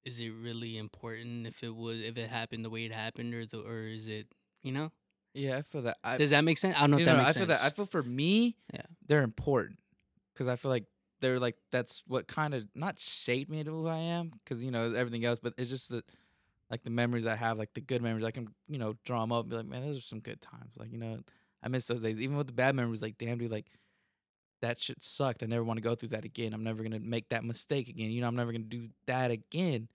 is it really important if it was if it happened the way it happened, or the or is it you know? Yeah, I feel that. I, Does that make sense? I don't know if that know, makes I feel sense. that. I feel for me, Yeah. they're important because I feel like they're like that's what kind of not shaped me to who I am because you know everything else, but it's just that like the memories I have, like the good memories, I can you know draw them up and be like, man, those are some good times. Like you know, I miss those days. Even with the bad memories, like damn, dude, like that shit sucked. I never want to go through that again. I'm never gonna make that mistake again. You know, I'm never gonna do that again.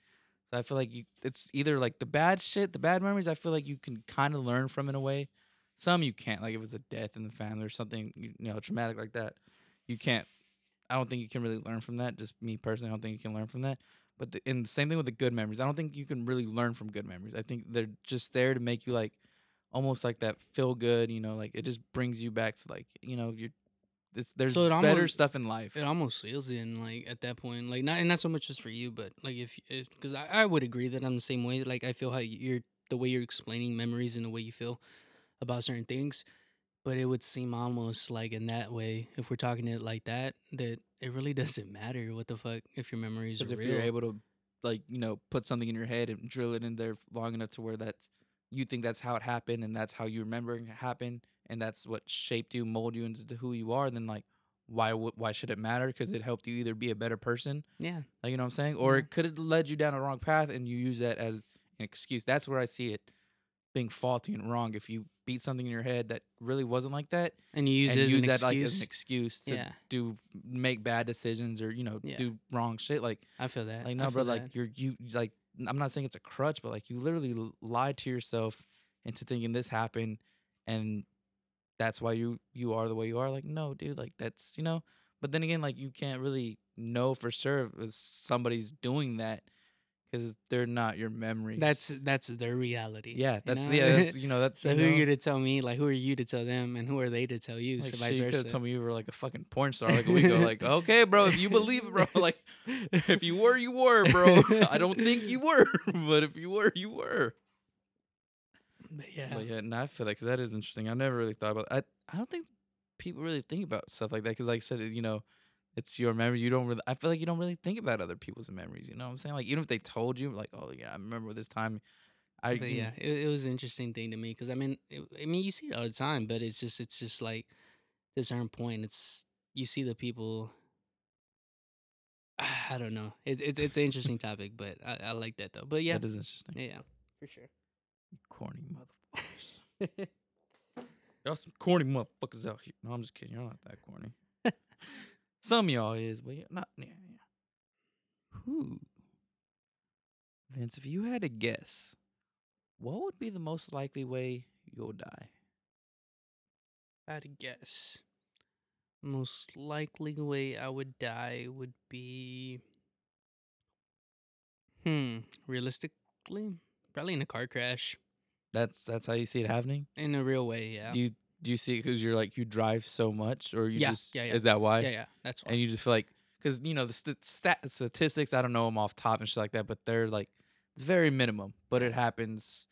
So I feel like you, it's either like the bad shit, the bad memories. I feel like you can kind of learn from in a way. Some you can't, like if it's a death in the family or something, you know, traumatic like that. You can't. I don't think you can really learn from that. Just me personally, I don't think you can learn from that. But the, and the same thing with the good memories. I don't think you can really learn from good memories. I think they're just there to make you like almost like that feel good. You know, like it just brings you back to like you know you're. It's, there's So it better stuff in life. It almost seals in like at that point, like not and not so much just for you, but like if because I, I would agree that I'm the same way. Like I feel how you're the way you're explaining memories and the way you feel about certain things, but it would seem almost like in that way, if we're talking it like that, that it really *laughs* doesn't matter what the fuck if your memories are Because if real. you're able to, like, you know, put something in your head and drill it in there long enough to where that's you think that's how it happened and that's how you remember it happened and that's what shaped you, mold you into who you are, then like, why would why should it matter? Because it helped you either be a better person, yeah, like you know what I'm saying, or Yeah. it could have led you down a wrong path and you use that as an excuse. That's where I see it being faulty and wrong. If you beat something in your head that really wasn't like that, and you use and it as use an that excuse. like as an excuse to Yeah. do make bad decisions or you know Yeah. do wrong shit, like. I feel that. Like no, bro. that. Like you're you like. I'm not saying it's a crutch, but like you literally lied to yourself into thinking this happened, and that's why you you are the way you are. Like no, dude. Like that's you know. But then again, like you can't really know for sure if somebody's doing that because they're not your memories. that's that's their reality. yeah. you That's know? yeah. That's *laughs* you know that's so you who are you to tell me? Like who are you to tell them, and who are they to tell you? Like, so shit, you could told me you were like a fucking porn star like a week ago. Like, *laughs* okay, bro, if you believe it, bro, *laughs* like, if you were, you were, bro. I don't think you were, but if you were, you were. But yeah, But yeah, no, I feel like that is interesting. I never really thought about. I I don't think people really think about stuff like that because, like I said, you know, it's your memory. You don't really. I feel like you don't really think about other people's memories. You know what I'm saying? Like even if they told you, like, oh yeah, I remember this time. I but yeah, it, it was an interesting thing to me because I mean, it, I mean, you see it all the time, but it's just, it's just like to a certain point, it's you see the people. *sighs* I don't know. It's it's it's an interesting topic, but I, I like that though. But yeah, that is interesting. yeah, for sure. You corny motherfuckers. *laughs* Y'all some corny motherfuckers out here. No, I'm just kidding. You're not that corny. *laughs* some of y'all is, but yeah, not yeah, yeah. Who? Vince, if you had to guess, what would be the most likely way you'll die? I had to guess. Most likely way I would die would be. Hmm. Realistically, probably in a car crash. That's that's how you see it happening. In a real way, yeah. Do you do you see it because you're like you drive so much, or you Yeah, just yeah, yeah. is that why? yeah, yeah. That's why. And you just feel like because you know the st- stat statistics, I don't know them off top and shit like that, but they're like it's very minimum, but it happens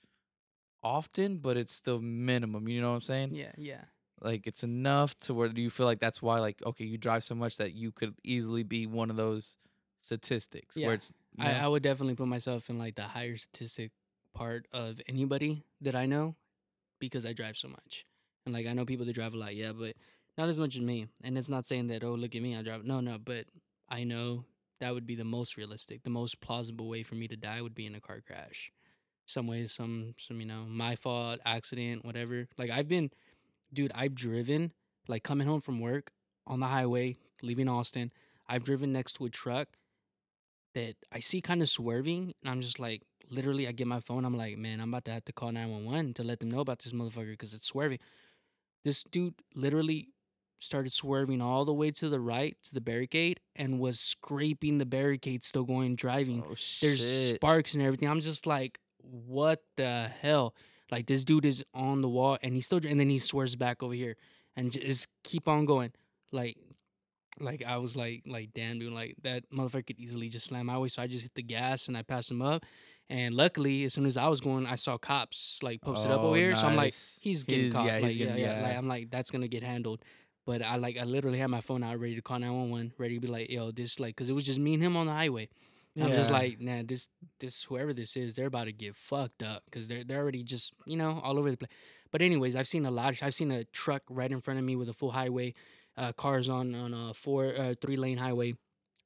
often, but it's still minimum. You know what I'm saying? yeah, yeah. Like it's enough to where do you feel like that's why like okay, you drive so much that you could easily be one of those statistics Yeah. where it's you I. I would definitely put myself in like the higher statistic part of anybody that I know because I drive so much. And like I know people that drive a lot, yeah, but not as much as me. And it's not saying that, oh, look at me, I drive. No, no, but I know that would be the most realistic, the most plausible way for me to die would be in a car crash. Some way, some, some, you know, my fault, accident, whatever. Like I've been, dude, I've driven, like coming home from work on the highway, leaving Austin. I've driven next to a truck that I see kind of swerving, and I'm just like, literally, I get my phone. I'm like, man, I'm about to have to call 911 to let them know about this motherfucker because it's swerving. This dude literally started swerving all the way to the right to the barricade and was scraping the barricade, still going driving. oh There's sparks and everything. I'm just like, what the hell? Like this dude is on the wall and he still, and then he swears back over here and just keep on going. Like, like I was like, like damn, dude, like that motherfucker could easily just slam my way. So I just hit the gas and I passed him up. And luckily, as soon as I was going, I saw cops like posted up Oh, over here. So I'm like, he's getting He's- caught. yeah, like, he's yeah, gonna- yeah, Like. I'm like, that's gonna get handled. But I like I literally had my phone out ready to call 911, ready to be like, yo, this like cuz it was just me and him on the highway. And I'm just like, nah, this this whoever this is, they're about to get fucked up cuz they're they're already just, you know, all over the place. But anyways, I've seen a lot. I've seen a truck right in front of me with a full highway, uh, cars on on a four uh, three lane highway,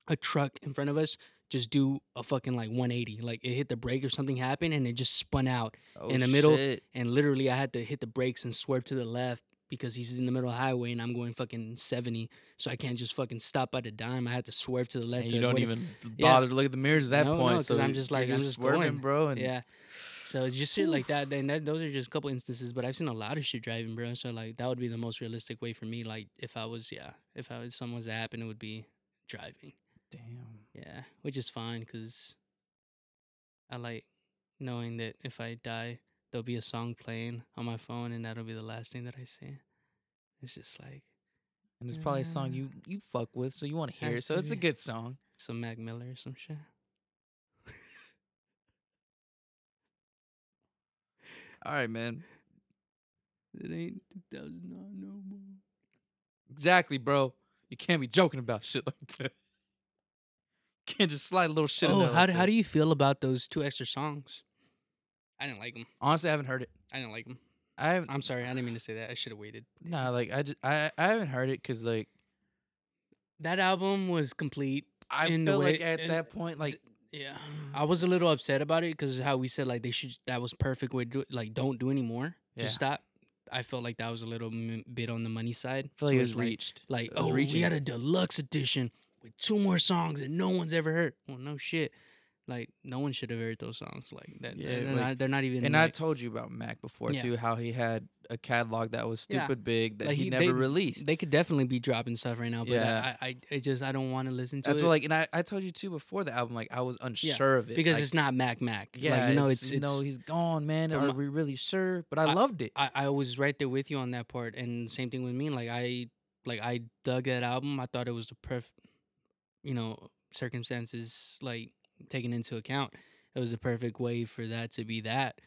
a truck in front of us just do a fucking like 180. Like it hit the brake or something happened and it just spun out. Oh, in the middle, shit. And literally I had to hit the brakes and swerve to the left because he's in the middle of the highway and I'm going fucking 70. So I can't just fucking stop at a dime. I had to swerve to the left. And you don't avoid it. even Yeah. bother to look at the mirrors at that No, no, so I'm just you're like, I'm just swerving, going. bro. And Yeah. So it's just shit like *sighs* that. And that, those are just a couple instances, but I've seen a lot of shit driving, bro. So like that would be the most realistic way for me. Like if I was, yeah, if I was something was to happen, it would be driving. damn. Yeah, which is fine because I like knowing that if I die, there'll be a song playing on my phone, and that'll be the last thing that I see. It's just like And it's probably a song you you fuck with, so you want to hear it. So it's a good song. some Mac Miller or some shit. All right, man. It ain't 2009 no more. Exactly, bro. You can't be joking about shit like that. Can't just slide a little shit. in oh, there how like do, how do you feel about those two extra songs? I didn't like them. Honestly, I haven't heard it. I didn't like them. I haven't. I'm sorry, I didn't mean to say that. I should have waited. Nah, like I just I I haven't heard it because like That album was complete. I In feel like at that point like Yeah, I mm. was a little upset about it because how we said like they should. That was perfect way to do it. Like don't do anymore. Yeah. Just stop. I felt like that was a little m- bit on the money side. I feel like it was like- reached. Like, It was oh, reaching. we had a deluxe edition with two more songs that no one's ever heard. Well, no shit. Like, no one should have heard those songs. Like that. Yeah, they're, like- not, they're not even. And I told you about Mac before Yeah. too, how he had a catalog that was Yeah. stupid big that Like, he, he- never they- released. they could definitely be dropping stuff right now. But Yeah. Uh, I, I, I just I don't want to listen to it. That's it what like, and I, I told you too before the album, like I was unsure of it because like, it's not Mac Mac. yeah, like, you know, it's, it's, you know he's gone, man. Are we really sure? But I, I- loved it. I, I was right there with you on that part, and same thing with me. Like I like I dug that album. I thought it was the perfect, you know, circumstances like taken into account. It was the perfect way for that to be that,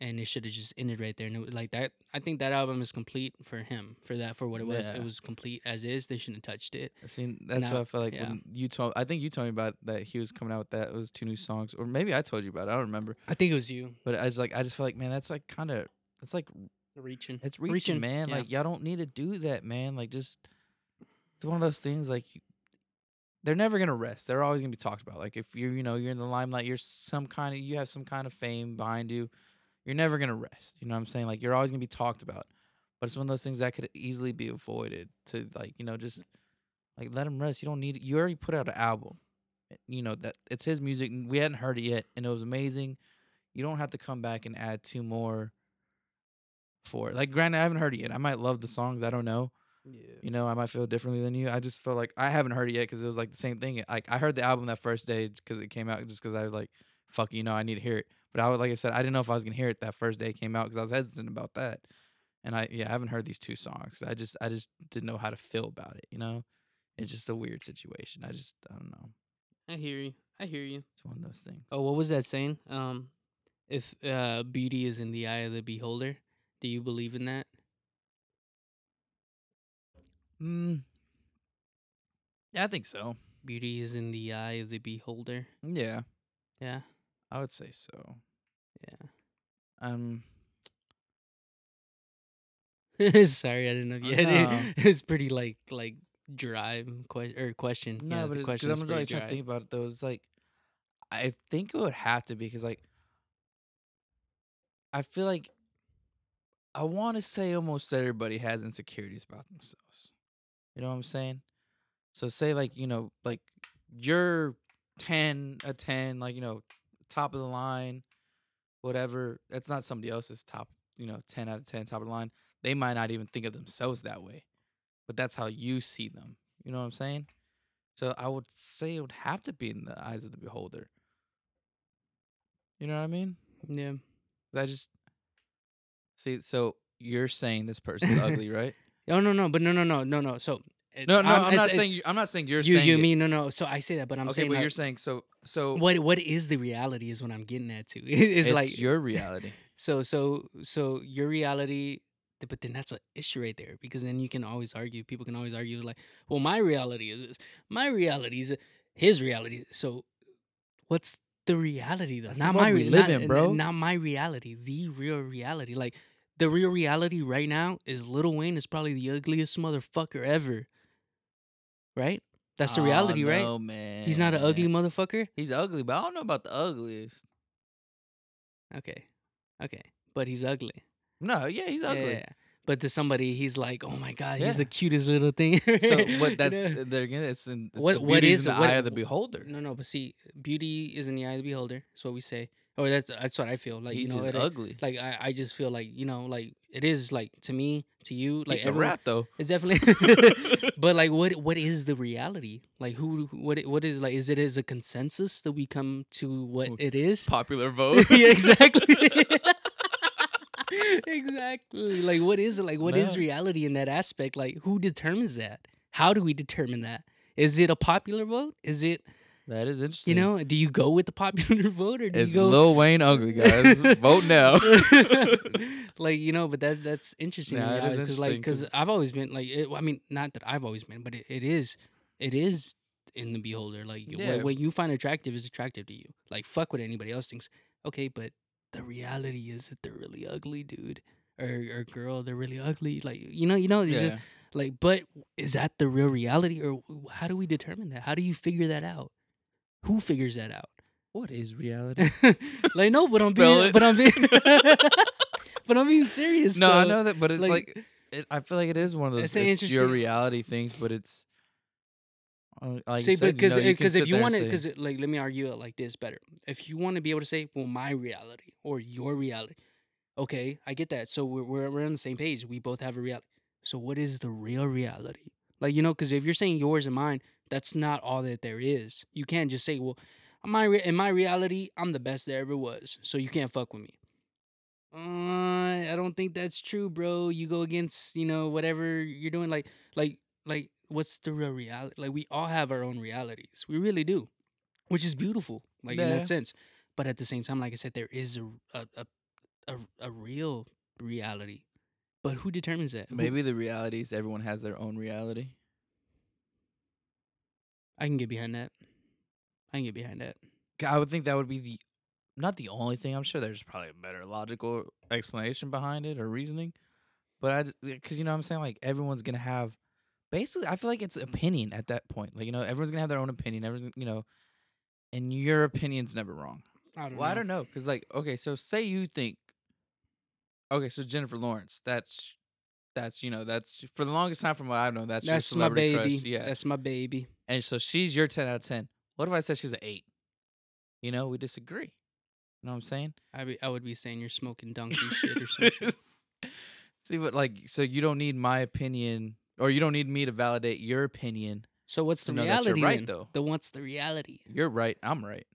and it should have just ended right there. And it, was like that, I think that album is complete for him. For that, for what it was, Yeah. it was complete as is. They shouldn't have touched it. I seen that's Now- what I felt like yeah. when you told. I think you told me about that he was coming out with that. It was two new songs, or maybe I told you about it. I don't remember. I think it was you But I was like, I just feel like, man, that's like kind of, it's like reaching. it's reaching, Reaching, man. yeah. Like y'all don't need to do that, man. Like just it's one of those things. Like you, they're never gonna rest. They're always gonna be talked about. Like if you're, you know, you're in the limelight, you're some kind of, you have some kind of fame behind you. You're never gonna rest. You know what I'm saying? Like you're always gonna be talked about. But it's one of those things that could easily be avoided. To like, you know, just like let him rest. You don't need. You already put out an album. Eh, You know that it's his music. We hadn't heard it yet, and it was amazing. You don't have to come back and add two more for it. Like, granted, I haven't heard it yet. I might love the songs. I don't know. Yeah. You know, I might feel differently than you. I just feel like I haven't heard it yet because it was like the same thing. Like, I heard the album that first day because it came out, just because I was like, fuck, you know, I need to hear it. But I was, like I said, I didn't know if I was going to hear it that first day it came out because I was hesitant about that. And I, yeah, I haven't heard these two songs. I just, I just didn't know how to feel about it. You know, it's just a weird situation. I just, I don't know. I hear you. I hear you. It's one of those things. Oh, what was that saying? Um, if uh, beauty is in the eye of the beholder, do you believe in that? Mm. Yeah, I think so. Beauty is in the eye of the beholder. Yeah, Yeah, I would say so. yeah. Um, *laughs* Sorry, I didn't know if you had no. it. It's pretty like like dry que- or question. No, yeah, but the it's question because is I'm really trying to dry. think about it though. It's like I think it would have to be because like I feel like I want to say almost everybody has insecurities about themselves. You know what I'm saying? So say like you know like you're ten a ten like you know top of the line, whatever. That's not somebody else's top. You know, ten out of ten top of the line. They might not even think of themselves that way, but that's how you see them. You know what I'm saying? So I would say it would have to be in the eyes of the beholder. You know what I mean? Yeah. I just see. So you're saying this person's *laughs* ugly, right? No, no, no. But no, no, no, no, no. So it's, No, no, I'm, it's- not saying. You, I'm not saying you're you. saying. You mean no, no. So I say that, but I'm okay, saying but like, you're saying so. So what what is the reality is what I'm getting at too. *laughs* it's, it's like your reality. *laughs* so so so your reality but then that's an issue right there because then you can always argue. People can always argue like, well, my reality is this. My reality is his reality. So, what's the reality though? That's not my we re- live not, in, bro. Not my reality. The real reality. Like the real reality right now is Lil Wayne is probably the ugliest motherfucker ever. Right. That's the reality, right? No, man. He's not an ugly motherfucker. He's ugly, but I don't know about the ugliest. Okay. Okay. But he's ugly. No, yeah, he's ugly. Yeah. But to somebody, he's like, oh my god, he's the cutest little thing. So, but *laughs* that's they're again. It's in it's What- the what in it? the What- eye of the beholder. no, no. But see, beauty is in the eye of the beholder. That's what we say. Or that's that's what I feel. Like He's you know, it- ugly. like I, I just feel like you know, like it is like to me, to you, Like like he can everyone. rap though. It's definitely. *laughs* but like, what what is the reality? Like, who what what is like? Is it as a consensus that we come to what it is? Popular *laughs* vote. yeah, *laughs* exactly. exactly. Like, what is it? Like, what is No. reality in that aspect? Like, who determines that? How do we determine that? Is it a popular vote? Is it that is interesting. you know? Do you go with the popular *laughs* vote or do it's you go? Lil Wayne ugly guys. *laughs* vote now. *laughs* like you know, but that that's interesting. Nah, it is because like because 'cause- I've always been like, it, I mean, not that I've always been, but it, it is, it is in the beholder. Like Yeah. what, what you find attractive is attractive to you. Like fuck what anybody else thinks. Okay, but the reality is that they're really ugly, dude. Or or girl, they're really ugly. Like you know, you know, it's just, yeah. like, but is that the real reality, or how do we determine that? How do you figure that out? Who figures that out? What is *laughs* reality? like no, but I'm Spell being, it. but I'm being, *laughs* *laughs* but I'm being serious. no, I know that, but it's like- like, it, I feel like it is one of those. It's It's, an your reality things, but it's uh, like See, said, because you know, because if you want to, because like let me argue it like this better. If you want to be able to say, well, my reality or your reality, okay, I get that. So we're we're we're on the same page. We both have a reality. So what is the real reality? Like you know, because if you're saying yours and mine, that's not all that there is. You can't just say, well, my re- in my reality, I'm the best there ever was. So you can't fuck with me. Uh, I don't think that's true, bro. You go against, you know, whatever you're doing. Like, like, like, what's the real reality? Like, we all have our own realities. We really do, which is beautiful, like in that sense. But at the same time, like I said, there is a a a, a, a real reality. But who determines that? Who- maybe the reality is everyone has their own reality. I can get behind that. I can get behind that. I would think that would be the not the only thing. I'm sure there's probably a better logical explanation behind it or reasoning. But I because you know what I'm saying like everyone's gonna have basically I feel like it's opinion at that point. Like you know everyone's gonna have their own opinion. Everyone's you know, and your opinion's never wrong. I don't Well, I don't know because like okay, so say you think okay, so Jennifer Lawrence, that's that's you know that's for the longest time from what I know that's your That's my baby. crush. Yeah, That's my baby. And so she's your 10 out of 10. What if I said she's an 8? You know, we disagree. You know what I'm saying? I be, I would be saying you're smoking *laughs* donkey shit or something. See, but like, so you don't need my opinion, or you don't need me to validate your opinion. So what's the know that you're reality? right, then? though. The what's the reality? You're right. I'm right.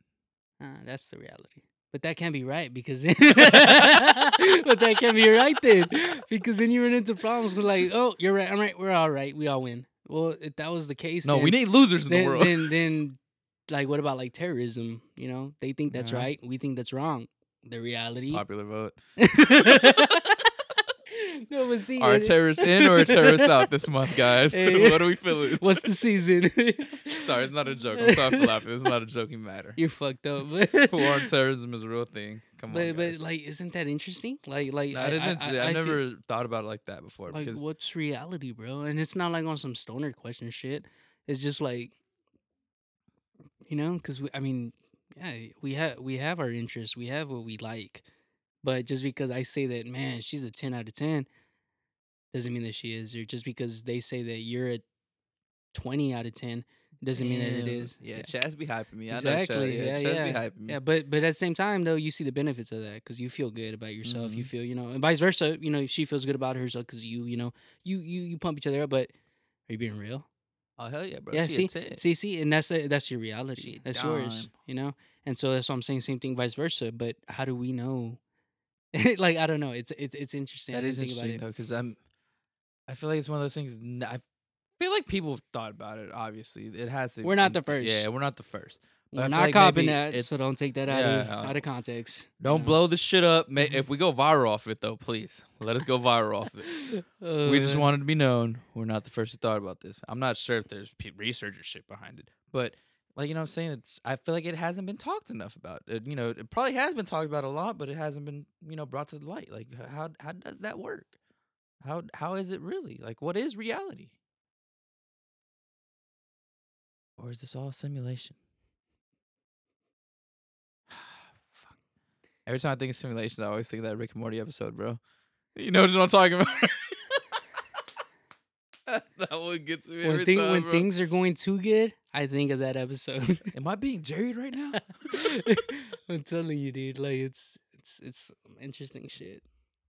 Uh, that's the reality. But that can't be right because *laughs* but that can't be right then because then you run into problems with like, oh, you're right, I'm right, we're all right, we all win. Well, if that was the case, No, we need losers in then, the world. then then like what about like terrorism? You know, they think that's Uh-huh. right, we think that's wrong. The reality. Popular vote. *laughs* no, but see, Are terrorists in or terrorists out this month, guys? Hey. *laughs* *laughs* what are we feeling? what's the season? Sorry, it's not a joke. I'm sorry for laughing. It's not a joking matter. You're fucked up. War on terrorism is a real thing. Come on, but but guys. like, isn't that interesting? Like like that I, is I- interesting. I- I've I feel- never thought about it like that before. like because what's reality, bro? And it's not like on some stoner question shit. It's just like, you know, because I mean, yeah, we have we have our interests, we have what we like, but just because I say that, man, she's a ten out of ten, doesn't mean that she is. Or just because they say that you're a twenty out of ten, doesn't mean that it Damn. is. Yeah, Chaz be hyping me. I Exactly, know Chaz. Yeah, yeah, Chaz be yeah. hyping me. Yeah, but but at the same time though, you see the benefits of that because you feel good about yourself. You mm-hmm. feel you know, and vice versa. You know, she feels good about herself because you you know you you you pump each other up. But are you being real? Oh hell yeah, bro. yeah, She see, 10. see, see, and that's the, that's your reality. a That's yours. You know, and so that's what I'm saying. Same thing, vice versa. But how do we know? *laughs* like I don't know. It's it's it's interesting. I That is interesting about though, because I'm. I feel like it's one of those things. I feel like people have thought about it. Obviously, it has to. We're not the Yeah, we're not the first. But We're not like copying that, so don't take that out yeah, of out of context. Don't blow the shit up. Mm-hmm. If we go viral off it, though, please let us go viral off it. *laughs* we just Uh, wanted to be known. We're not the first who thought about this. I'm not sure if there's research or shit behind it, but like you know, what I'm saying it's. I feel like it hasn't been talked enough about. It, you know, it probably has been talked about a lot, but it hasn't been you know brought to the light. Like how how does that work? How how is it really? Like what is reality? Or is this all a simulation? *sighs* Fuck. Every time I think of simulations, I always think of that Rick and Morty episode, bro. You know what I'm talking about? *laughs* *laughs* that one gets me when, every thing, time, when bro. things are going too good, I think of that episode. *laughs* Am I being Jerry right now? I'm telling you, dude. Like it's it's it's interesting shit.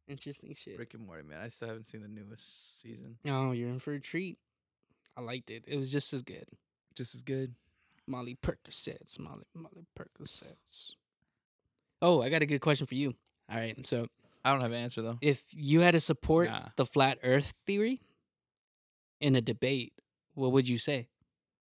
Interesting shit. Rick and Morty, man. I still haven't seen the newest season. Oh, you're in for a treat. I liked it. It was just as good. Just as good. Molly Percocets. Molly Molly Percocets. Oh, I got a good question for you. All right. So I don't have an answer though. if you had to support Nah. the flat Earth theory in a debate, what would you say?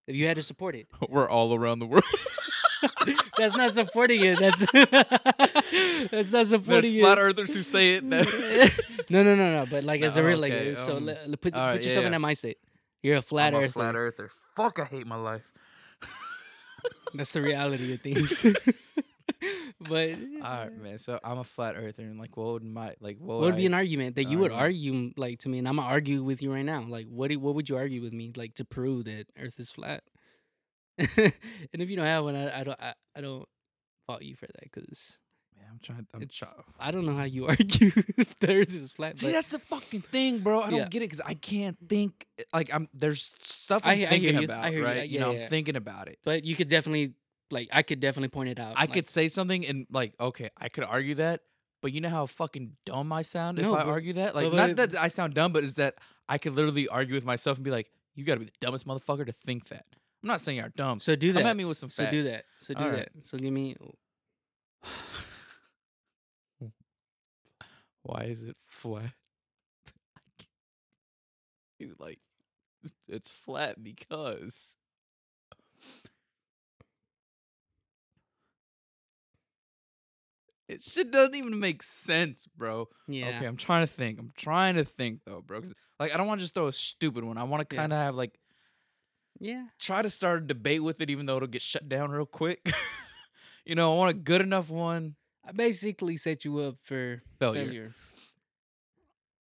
If you had to support it, *laughs* We're all around the world. *laughs* that's not supporting it. That's *laughs* that's not supporting There's supporting flat it. earthers who say it. That no, no, no, no. But like as a real, like okay, so, um, le- le- put, all right, put yeah, yourself yeah. in that mind state. You're a flat I'm a flat earther. Fuck, I hate my life. *laughs* That's the reality of things. *laughs* *laughs* but All right, uh, man. So I'm a flat earther, and like, what would my like? What what would, would be an argument that you would argue like to me, and I'm gonna argue with you right now. Like, what do, what would you argue with me like to prove that Earth is flat? and if you don't have one, I, I don't I, I don't fault you for that because I'm trying. I'm it's trying. I don't know how you *laughs* argue if the Earth is flat. See, that's the fucking thing, bro. I don't Yeah. get it because I can't think. Like, I'm there's stuff I'm I hear thinking. I about, hear you. right? Uh, You know, yeah, yeah. I'm thinking about it. but you could definitely like I could definitely point it out. I like, could say something and like, okay, I could argue that, but you know how fucking dumb I sound if I but- argue that. Like, but- not that I sound dumb, but is that I could literally argue with myself and be like, "You got to be the dumbest motherfucker to think that." I'm not saying you're dumb. so do Come that. Come at me with some facts. so do that. So do Alright. that. So give me Why is it flat? *laughs* Dude, like, *laughs* it's flat because. It shit doesn't even make sense, bro. yeah. Okay, I'm trying to think. I'm trying to think though, bro. like, I don't want to just throw a stupid one. I want to kind of have like Yeah. try to start a debate with it, even though it'll get shut down real quick. *laughs* you know, I want a good enough one. I basically set you up for Failure. failure.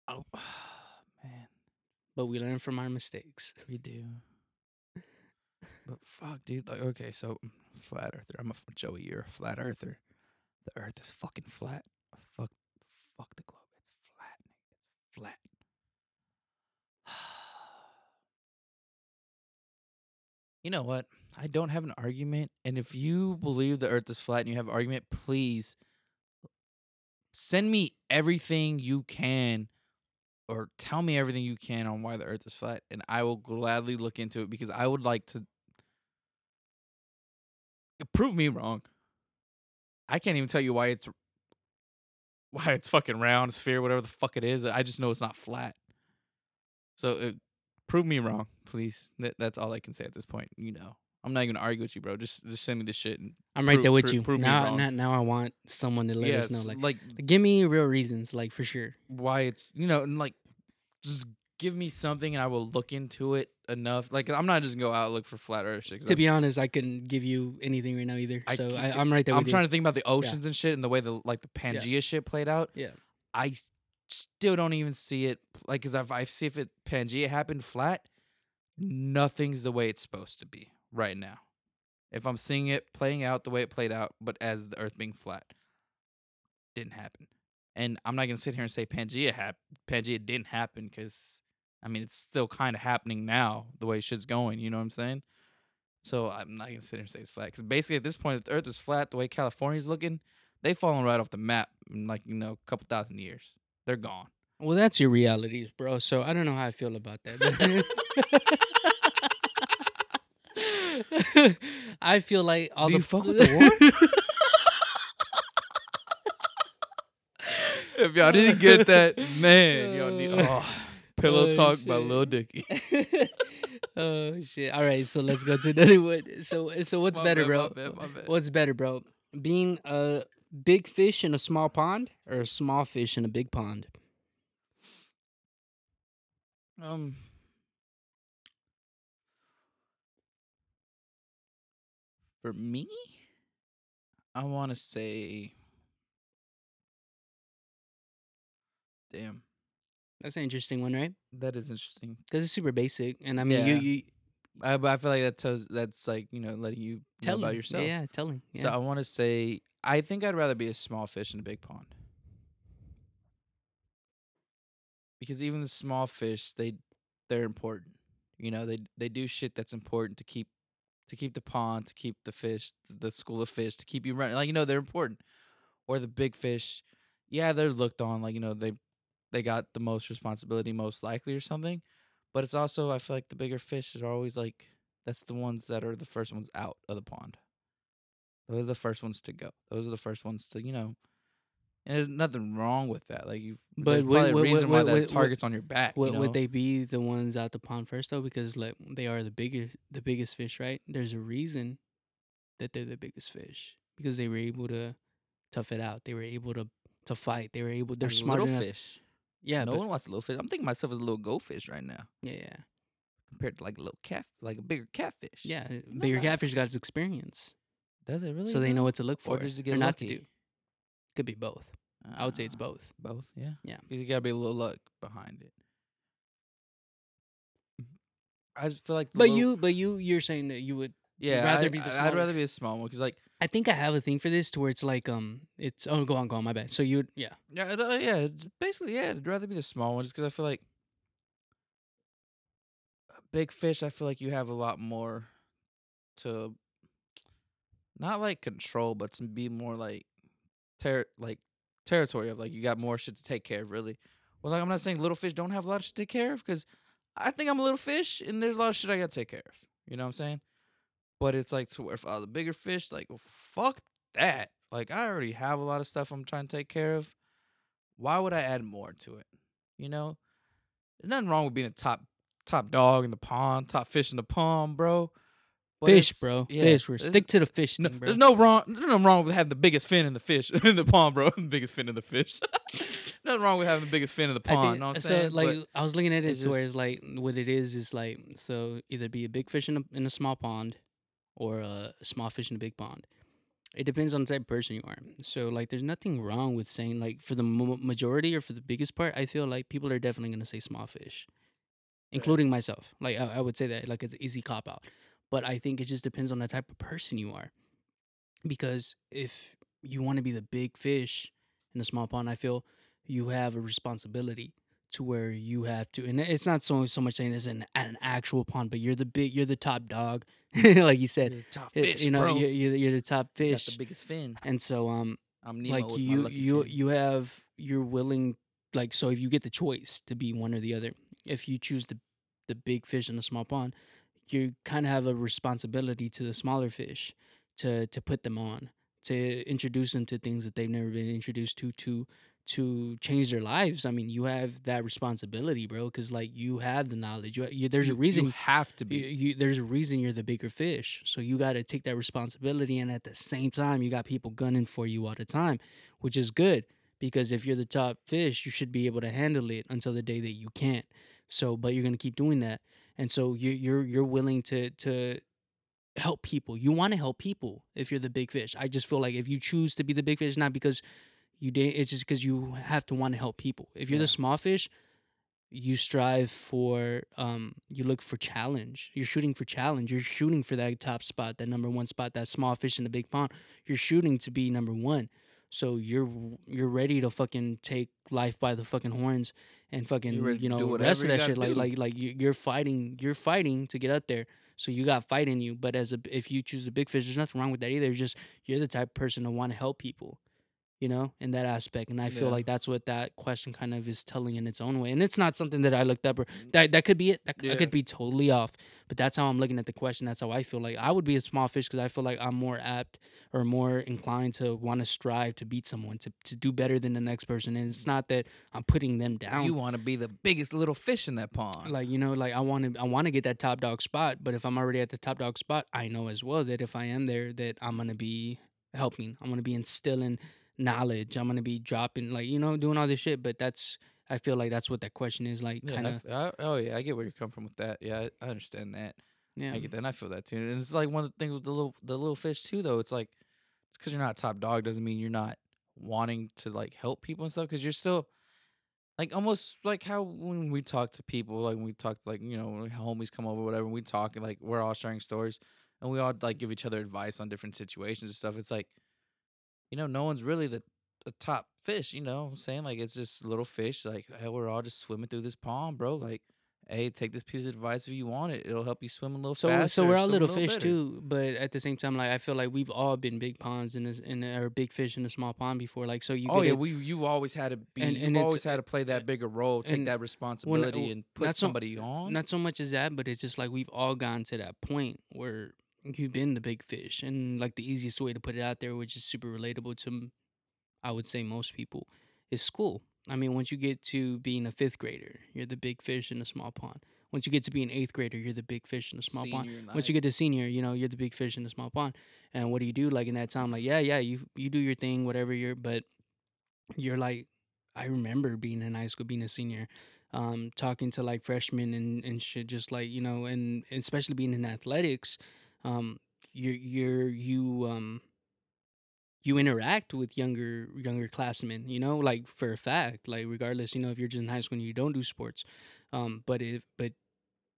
Oh, *sighs* man, but we learn from our mistakes. we do. But fuck, dude. Like, okay, so flat earther. I'm a Joey. You're a flat earther. The Earth is fucking flat. Fuck, fuck the globe. It's flat. nigga. It's flat. *sighs* You know what? I don't have an argument, and if you believe the Earth is flat and you have an argument, please send me everything you can, or tell me everything you can on why the Earth is flat, and I will gladly look into it because I would like to prove me wrong. I can't even tell you why it's why it's fucking round, sphere, whatever the fuck it is. I just know it's not flat. So uh, prove me wrong, please. That, that's all I can say at this point. You know, I'm not even gonna argue with you, bro. Just just send me the shit and I'm right Prove- there with you. prove now, now, now I want someone to let yeah, us know. Like, like give me real reasons, like for sure. why it's you know and like just give me something and I will look into it enough. Like I'm not just gonna go out and look for flat Earth shit. 'cause To I'm- be honest, I couldn't give you anything right now either. I so I, I'm right there I'm trying you. to think about the oceans and shit and the way the like the Pangea shit played out. Yeah. I still don't even see it like because if I see if it Pangea happened flat, nothing's the way it's supposed to be right now. If I'm seeing it playing out the way it played out, but as the Earth being flat, didn't happen. And I'm not gonna sit here and say Pangea hap- Pangea didn't happen because I mean it's still kind of happening now the way shit's going. You know what I'm saying? So I'm not gonna sit here and say it's flat because basically at this point, if the Earth is flat the way California's looking, they've fallen right off the map in like you know a couple thousand years. They're gone. Well, that's your realities, bro. So I don't know how I feel about that. *laughs* *laughs* I feel like all Do the you fuck with the *laughs* war. *laughs* If y'all didn't get that, *laughs* man, y'all need Uh, oh, pillow oh, talk by. Lil Dicky. oh shit! All right, so let's go to another one. So, so what's My better, bad, bro? my bad, my bad. What's better, bro? Being a big fish in a small pond, or a small fish in a big pond? Um. For me, I want to say. Damn, That's an interesting one, right? that is interesting. Because it's super basic, and I mean, you Yeah. you I, but I feel like that tells that's like you know letting you know telling about yourself. Yeah, yeah, telling. Yeah. So I want to say I think I'd rather be a small fish in a big pond. Because even the small fish, they they're important. You know, they they do shit that's important to keep to keep the pond, to keep the fish, the school of fish, to keep you running. Like you know, they're important. Or the big fish, yeah, they're looked on like you know they they got the most responsibility, most likely or something. But it's also I feel like the bigger fish are always like that's the ones that are the first ones out of the pond. Those are the first ones to go. Those are the first ones to, you know. And there's nothing wrong with that. Like you, But would- probably a would- reason would- why that target's on your back. Would, you know? would they be the ones out the pond first though? Because like they are the biggest, the biggest fish, right? There's a reason that they're the biggest fish because they were able to tough it out. They were able to to fight. They were able. They're smart little enough. fish. Yeah, no but, one wants a little fish. I'm thinking myself as a little goldfish right now, yeah, yeah, compared to like a little cat, like a bigger catfish. yeah. Bigger Nah. catfish got its experience, Does it really? so they know what to look for Or it or get not to do. Could be both. I would say it's Ah, both. Both, yeah. Yeah. you gotta be a little luck behind it. I just feel like. the But little- you, but you, you're saying that you would. yeah, rather I, be the I- I'd rather be a small one because like I think I have a thing for this to where it's like um, it's oh go on, go on, my bad. So you, would yeah, Yeah, uh, yeah. It's basically, yeah. I'd rather be the small one just because I feel like big fish. I feel like you have a lot more to not like control, but to be more like ter- like territory of like you got more shit to take care of. Really, well, like I'm not saying little fish don't have a lot of shit to take care of because I think I'm a little fish and there's a lot of shit I got to take care of. You know what I'm saying? But it's like to where if I was a bigger fish, like well, fuck that. Like I already have a lot of stuff I'm trying to take care of. Why would I add more to it? You know, there's nothing wrong with being a top top dog in the pond, top fish in the pond, bro. Fish, bro, yeah, fish. We're stick to the fish no, thing, bro. there's no wrong. There's nothing wrong with having the biggest fin in the fish *laughs* in the pond, bro. *laughs* the biggest fin in the fish. *laughs* nothing wrong with having the biggest fin in the pond. think, know what I'm so saying? like But I was looking at it to where it's like what it is is like so either be a big fish in a in a small pond or a small fish in a big pond. It depends on the type of person you are. So like there's nothing wrong with saying like for the majority or for the biggest part, I feel like people are definitely gonna say small fish, including myself. Like I, I would say that like it's an easy cop out, but I think it just depends on the type of person you are. Because if you want to be the big fish in a small pond, I feel you have a responsibility to where you have to, and it's not so so much saying it's an an actual pond, but you're the big, you're the top dog, *laughs* like you said. you're the top fish, you know, bro. you're, you're you're the top fish, the biggest fin. and so um, I'm Nemo like you you fin. you have you're willing like so if you get the choice to be one or the other, if you choose the the big fish in a small pond, you kind of have a responsibility to the smaller fish to to put them on, to introduce them to things that they've never been introduced to to to change their lives. I mean, you have that responsibility, bro, because like you have the knowledge. You, you there's You- a reason you have to be. you there's a reason you're the bigger fish so you got to take that responsibility and at the same time you got people gunning for you all the time which is good because if you're the top fish you should be able to handle it until the day that you can't so but you're going to keep doing that and so you you're you're willing to to help people. You want to help people if you're the big fish. I just feel like if you choose to be the big fish not because you did it's just because you have to want to help people. If you're Yeah. the small fish you strive for um you look for challenge. You're shooting for challenge. You're shooting for that top spot that number one spot that small fish in the big pond. You're shooting to be number one so you're you're ready to fucking take life by the fucking horns and fucking you know rest of that shit. Like do. like like you- you're fighting you're fighting to get up there. So you got fight in you but as a if you choose a big fish there's nothing wrong with that either. It's just you're the type of person to want to help people you know, in that aspect. And I feel Yeah. like that's what that question kind of is telling in its own way. And it's not something that I looked up or mm-hmm. that that could be it. That, I could be totally off. But that's how I'm looking at the question. That's how I feel like I would be a small fish because I feel like I'm more apt or more inclined to want to strive to beat someone to, to do better than the next person. And it's mm-hmm. not that I'm putting them down. You want to be the biggest little fish in that pond. like you know like i want to i want to get that top dog spot but if i'm already at the top dog spot i know as well that if i am there that i'm gonna be helping i'm gonna be instilling knowledge i'm gonna be dropping like you know doing all this shit but that's i feel like that's what that question is like yeah, kind of oh yeah, I get where you're coming from with that. Yeah, I, I understand that. yeah I get that. And I feel that too. And it's like one of the things with the little the little fish too, though. It's like because you're not top dog doesn't mean you're not wanting to like help people and stuff. Because you're still like almost like how when we talk to people, like when we talk to like you know homies come over, whatever. We talk and like we're all sharing stories, and we all like give each other advice on different situations and stuff. It's like you know no one's really the the top fish. You know I'm saying like it's just little fish. Like hey, we're all just swimming through this pond, bro. Like hey, take this piece of advice if you want it. It'll help you swim a little so faster. so we're all a little fish better. too but at the same time like i feel like we've all been big ponds in this in or big fish in a small pond before like so you oh yeah, it- we you always had to be. and- you've and it's- always had to play that bigger role, take that responsibility, oh, and put not so- somebody on. not so much as that, but it's just like we've all gotten to that point where you've been the big fish, and like the easiest way to put it out there, which is super relatable to, i would say most people, is school. I mean, once you get to being a fifth grader, you're the big fish in a small pond. Once you get to be an eighth grader, you're the big fish in a small pond. Senior Once you get to senior, you know, you're the big fish in a small pond. And what do you do? Like in that time, like yeah, yeah, you you do your thing, whatever you're, but you're like, I remember being in high school, being a senior, um, talking to like freshmen and and shit, just like you know, and, and especially being in athletics, um, you're you're you um. You interact with younger younger classmen, you know, like for a fact, like regardless, you know, if you're just in high school and you don't do sports, um, but if but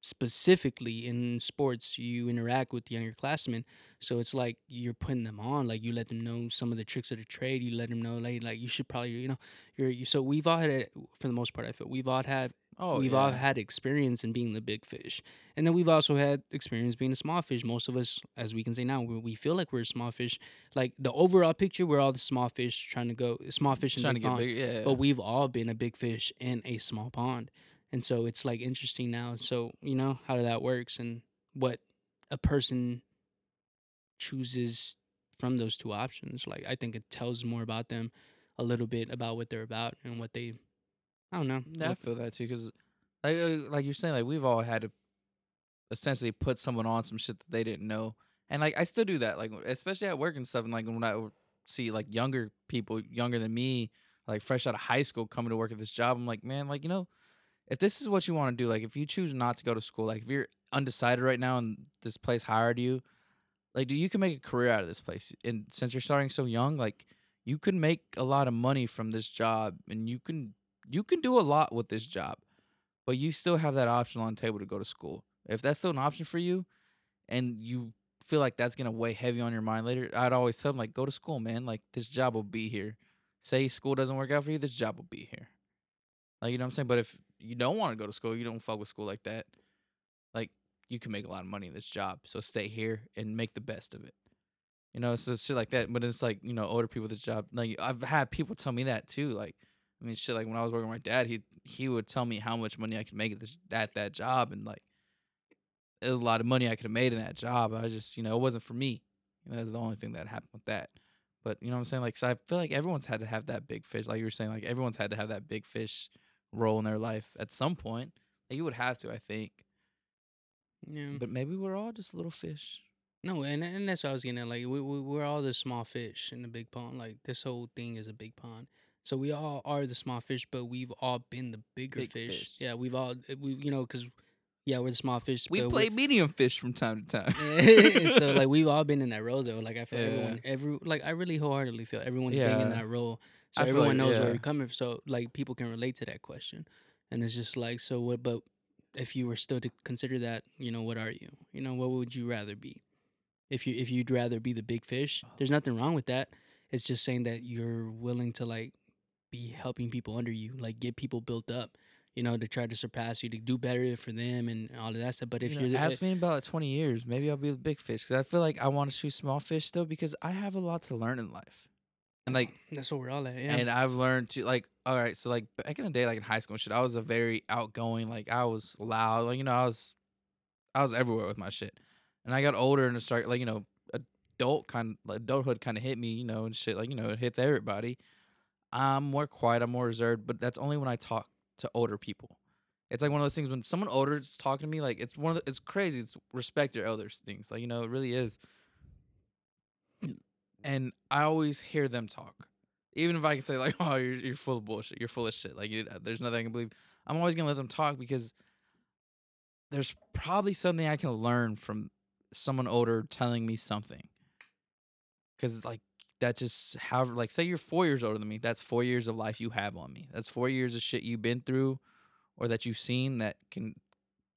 specifically in sports you interact with younger classmen so it's like you're putting them on like you let them know some of the tricks of the trade you let them know like like you should probably you know you're you, so we've all had it for the most part i feel we've all had oh, we've yeah. all had experience in being the big fish and then we've also had experience being a small fish most of us as we can say now we, we feel like we're a small fish like the overall picture we're all the small fish trying to go small fish in trying the to get pond bigger. Yeah, but we've all been a big fish in a small pond and so it's like interesting now so you know how that works and what a person chooses from those two options like i think it tells more about them a little bit about what they're about and what they i don't know Yeah, I feel that too. Because like uh, like you're saying, like we've all had to essentially put someone on some shit that they didn't know, and like I still do that. Like especially at work and stuff, and like when I see like younger people, younger than me, like fresh out of high school, coming to work at this job, I'm like, man, like you know, if this is what you want to do, like if you choose not to go to school, like if you're undecided right now and this place hired you, like do you can make a career out of this place, and since you're starting so young, like you can make a lot of money from this job, and you can you can do a lot with this job, but you still have that option on the table to go to school. If that's still an option for you, and you feel like that's gonna weigh heavy on your mind later, I'd always tell them like, go to school, man. Like this job will be here. Say school doesn't work out for you, this job will be here. Like you know what I'm saying. But if you don't want to go to school, you don't fuck with school like that. Like you can make a lot of money in this job, so stay here and make the best of it. You know, so shit like that. But it's like you know, older people with job. Like I've had people tell me that too. Like I mean, shit. Like when I was working with my dad, he he would tell me how much money I could make at that job, and like it was a lot of money I could have made in that job. I was just, you know, it wasn't for me. You know, that's the only thing that happened with that. But you know what I'm saying? Like, so I feel like everyone's had to have that big fish. Like you were saying, like everyone's had to have that big fish role in their life at some point. Like you would have to, I think. yeah But maybe we're all just little fish. no and, and that's what i was getting at like we, we, we're all the small fish in the big pond like this whole thing is a big pond so we all are the small fish but we've all been the bigger Big fish. fish. yeah we've all eh, we you know because yeah we're the small fish We play medium fish from time to time. And *laughs* so like *laughs* we've all been in that role though. Like I feel Yeah. everyone every like I really wholeheartedly feel everyone's being in that role. So I everyone like- knows where yeah. you're coming from. So like people can relate to that question. And it's just like so what but if you were still to consider that, you know, what are you? You know, what would you rather be? If you if you'd rather be the big fish, there's nothing wrong with that. It's just saying that you're willing to like be helping people under you, like get people built up, you know, to try to surpass you, to do better for them and all of that stuff. But if You know, are the, ask me about 20 years, maybe I'll be the big fish because I feel like I want to shoot small fish still because I have a lot to learn in life. And like That's what we're all at. Yeah. and I've learned to like all right, so like back in the day, like in high school and shit, I was a very outgoing, like I was loud, like you know, I was I was everywhere with my shit. And I got older and it started like, you know, adult kind like adulthood kind of hit me, you know, and shit, like, you know, it hits everybody. I'm more quiet, I'm more reserved, but that's only when I talk to older people. It's like one of those things when someone older is talking to me, like it's one of the, it's crazy. It's respect your elders things, like you know, it really is. And I always hear them talk, even if I can say like, *laughs* "Oh, you're you're full of bullshit. You're full of shit. Like, you, there's nothing I can believe." I'm always gonna let them talk because there's probably something I can learn from someone older telling me something. Cause like that just how like say you're four years older than me. That's four years of life you have on me. That's four years of shit you've been through, or that you've seen that can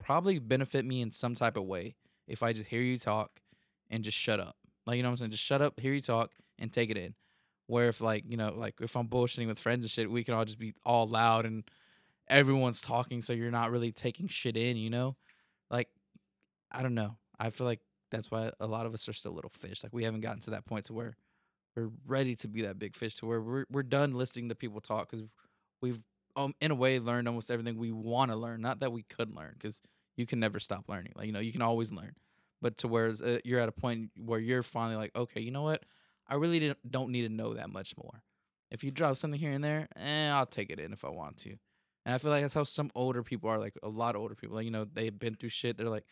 probably benefit me in some type of way if I just hear you talk and just shut up. Like you know what I'm saying? Just shut up, hear you talk, and take it in. Where if like you know like if I'm bullshitting with friends and shit, we can all just be all loud and everyone's talking, so you're not really taking shit in. You know, like I don't know. I feel like that's why a lot of us are still little fish. Like we haven't gotten to that point to where we're ready to be that big fish. To where we're we're done listening to people talk because we've um in a way learned almost everything we want to learn. Not that we could learn because you can never stop learning. Like you know you can always learn. But to where uh, you're at a point where you're finally like, okay, you know what? I really don't need to know that much more. If you drop something here and there, eh, I'll take it in if I want to. And I feel like that's how some older people are, like a lot of older people. Like, you know, they've been through shit. They're like,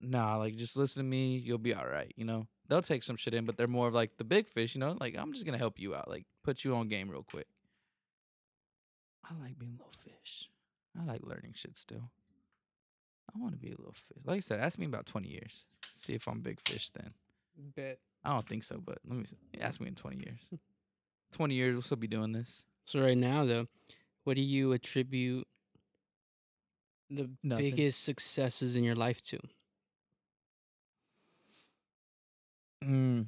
nah, like just listen to me, you'll be all right. You know, they'll take some shit in, but they're more of like the big fish. You know, like I'm just gonna help you out, like put you on game real quick. I like being little fish. I like learning shit still. I want to be a little fish. Like I said, ask me about 20 years. See if I'm big fish then. Bet. I don't think so, but let me see. ask me in 20 years. *laughs* 20 years, we'll still be doing this. So right now, though, what do you attribute the Nothing. biggest successes in your life to? Mm.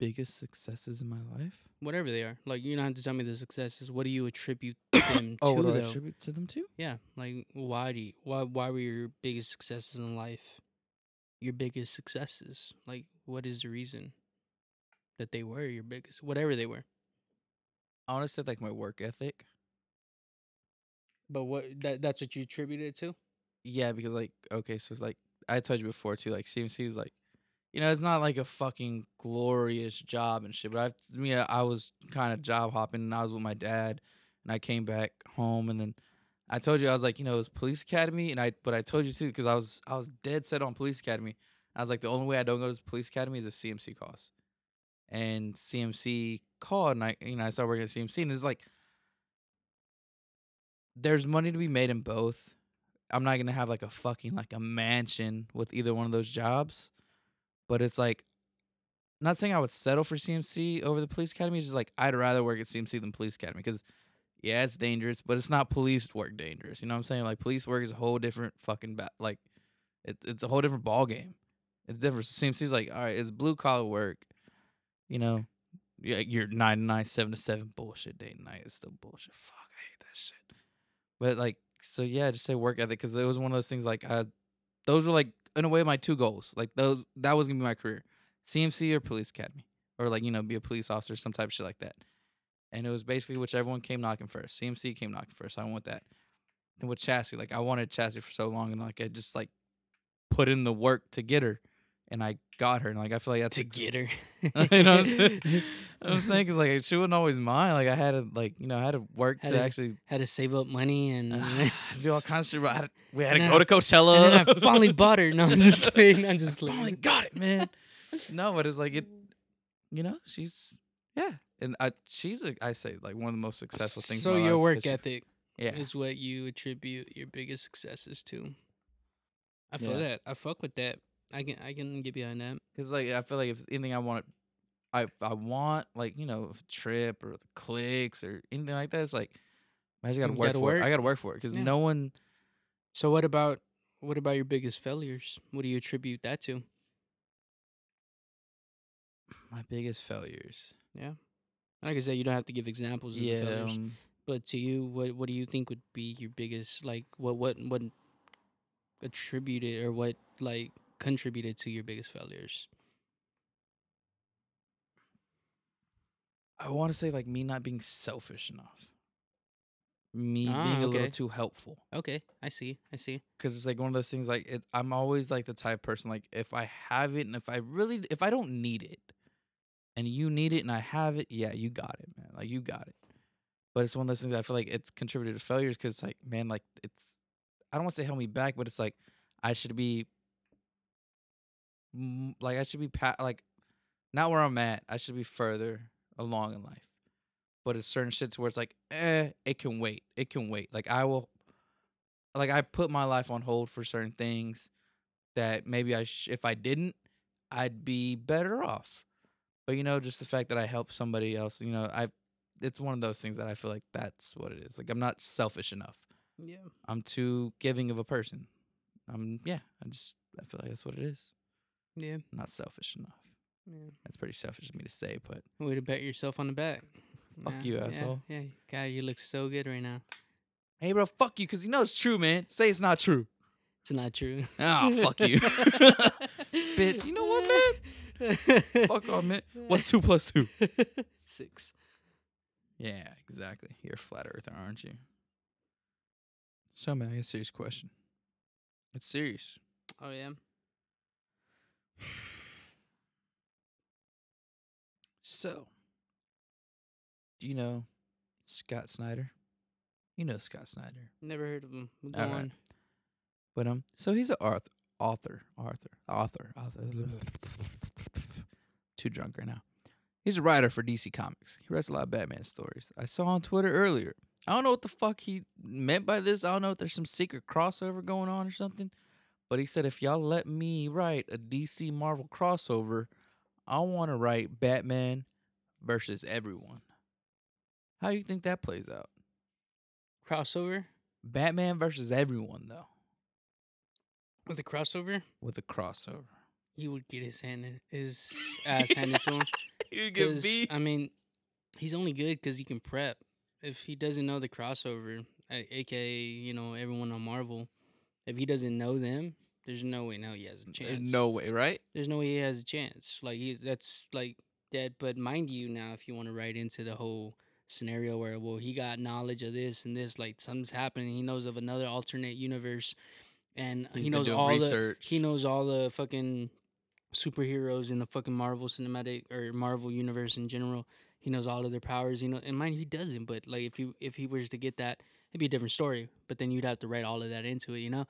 Biggest successes in my life? Whatever they are, like you don't have to tell me the successes. What do you attribute them *coughs* Oh, to? what do I though? attribute to them too? Yeah, like why do you, why why were your biggest successes in life your biggest successes? Like what is the reason that they were your biggest whatever they were? I want to say like my work ethic. But what that that's what you attribute it to? Yeah, because like okay, so it's like I told you before too, like CMC was like, you know, it's not like a fucking glorious job and shit. But I, I mean, I was kind of job hopping, and I was with my dad, and I came back home, and then I told you I was like, you know, it was police academy, and I, but I told you too because I was I was dead set on police academy. I was like, the only way I don't go to police academy is if CMC calls, and CMC called, and I, you know, I started working at CMC, and it's like. There's money to be made in both. I'm not gonna have like a fucking like a mansion with either one of those jobs, but it's like, not saying I would settle for CMC over the police academy. It's just like I'd rather work at CMC than police academy because, yeah, it's dangerous, but it's not police work dangerous. You know what I'm saying? Like police work is a whole different fucking ba- like, it, it's a whole different ball game. It's different. CMC's like, all right, it's blue collar work. You know, yeah, you're nine to nine, seven to seven bullshit day and night. It's still bullshit. Fuck, I hate that shit. But like, so yeah, just say work ethic because it was one of those things. Like, I, those were like in a way my two goals. Like those, that was gonna be my career, CMC or police academy, or like you know be a police officer, some type of shit like that. And it was basically whichever one came knocking first. CMC came knocking first. So I went with that. And with Chassis, like I wanted Chassis for so long, and like I just like put in the work to get her, and I got her. And like I feel like that's To ex- get her. *laughs* you know what I'm saying? *laughs* I'm saying because like she wouldn't always mind. Like I had to like you know I had to work Had to to- actually Had to save up money and ah, *laughs* do all kinds of shit. had to- we had to go to Coachella. and I finally bought her. No, I'm just saying. I'm just I like finally got it, man. no, but it's like it. You know, she's yeah, and I she's a, I say like one of the most successful things. in So my your life work ethic yeah, is what you attribute your biggest successes to. I feel Yeah. that. I fuck with that. I can I can get behind that. because like I feel like if anything I want, I I want like you know a trip or the clicks or anything like that. It's like I just gotta work gotta for it. I gotta work for it because Yeah. no one. So what about what about your biggest failures? What do you attribute that to? My biggest failures. Like I said, you don't have to give examples of the Yeah. failures. Um, But to you, what what do you think would be your biggest like what what what attributed or what like contributed to your biggest failures? I want to say like me not being selfish enough. Me Ah, being a little too helpful. Okay, I see. I see. because it's like one of those things like it, i'm always like the type of person like if i have it and if i really if i don't need it and you need it and i have it yeah you got it man like you got it. But it's one of those things i feel like it's contributed to failures because like man like it's i don't want to say held me back but it's like i should be like i should be pa- like not where i'm at i should be further along in life. But it's certain shits where it's like eh it can wait it can wait. Like i will like I put my life on hold for certain things that maybe I sh- if I didn't, I'd be better off. But you know, just the fact that I help somebody else, you know, I it's one of those things that I feel like that's what it is. Like I'm not selfish enough. Yeah. I'm too giving of a person. I'm yeah, I just I feel like that's what it is. Yeah. I'm not selfish enough. Yeah. That's pretty selfish of me to say, but Way to pat yourself on the back. Fuck Nah, you, asshole. Yeah, God, you look so good right now. hey bro, fuck you cuz you know it's true, man. Say it's not true. It's not true. Ah, fuck you. *laughs* *laughs* Bitch, you know? *laughs* fuck off, man. What's 2 plus 2? *laughs* Six. Yeah, exactly. You're a flat earther, aren't you? So, man, I got a serious question. It's serious. Oh yeah. *sighs* So, do you know Scott Snyder? You know Scott Snyder, Never heard of him. Go Alright. on. but um, so he's an author, author, author, author, author. *laughs* Too drunk right now. He's a writer for DC Comics. He writes a lot of Batman stories. I saw on Twitter earlier. I don't know what the fuck he meant by this. I don't know if there's some secret crossover going on or something. But he said if y'all let me write a DC Marvel crossover, I want to write Batman versus everyone. How do you think that plays out? Crossover Batman versus everyone though, with a crossover, with a crossover. Uh, uh, *laughs* he would get his hand, his ass handed to him. You 'Cause, I mean, he's only good because he can prep. If he doesn't know the crossover, aka you know everyone on Marvel, if he doesn't know them, there's no way now he has a There's uh, chance. no way, right? there's no way he has a chance. Like he, that's like dead. But mind you, now if you want to write into the whole scenario where well he got knowledge of this and this, like something's happening, he knows of another alternate universe, and He's he knows all the he knows all the fucking superheroes in the fucking Marvel cinematic or Marvel universe in general. He knows all of their powers, you know. And mind he doesn't. But like, if he if he was to get that, it'd be a different story. But then you'd have to write all of that into it, you know.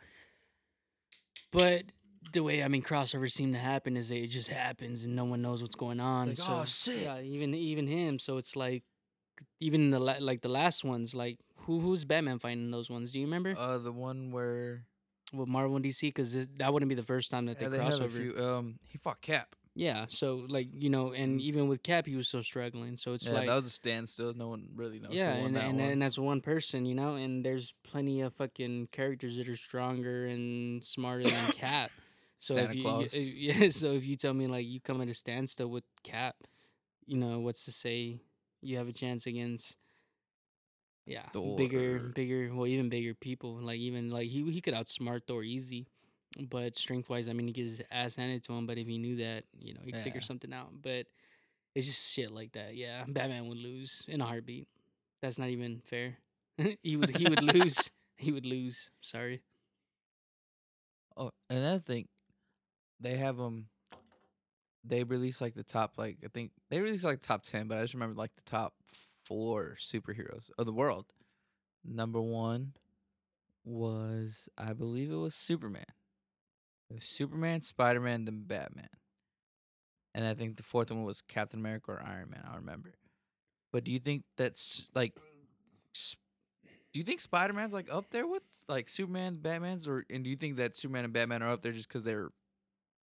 But the way I mean crossovers seem to happen is that it just happens and no one knows what's going on. Like, so "Oh, shit." yeah, even even him. So it's like even the la- like the last ones, like who who's Batman fighting those ones? Do you remember Uh, the one where with Marvel and DC? Because that wouldn't be the first time that yeah, they they cross over. few. Um, he fought Cap. Yeah, so like you know, and even with Cap, he was still struggling. So it's yeah, like that was a standstill. No one really knows. yeah, and and, and that's one person, you know, and there's plenty of fucking characters that are stronger and smarter than *coughs* Cap. So Santa if you, Claus. you *laughs* yeah, so if you tell me like you come at a standstill with Cap, you know what's to say you have a chance against yeah bigger Thor. bigger well even bigger people like even like he he could outsmart Thor easy. But strength wise, I mean, he gets his ass handed to him. But if he knew that, you know, he'd figure something out. But it's just shit like that. Yeah, Batman would lose in a heartbeat. That's not even fair. *laughs* he would he would *laughs* lose. He would lose. Sorry. Oh, another thing, they have um, they release like the top like I think they release like the top ten, but I just remember like the top four superheroes of the world. Number one was I believe it was Superman. It was Superman, Spider Man, then Batman, and I think the fourth one was Captain America or Iron Man. I remember. But do you think that's like? Do you think Spider Man's like up there with like Superman, Batman's, or and do you think that Superman and Batman are up there just because they're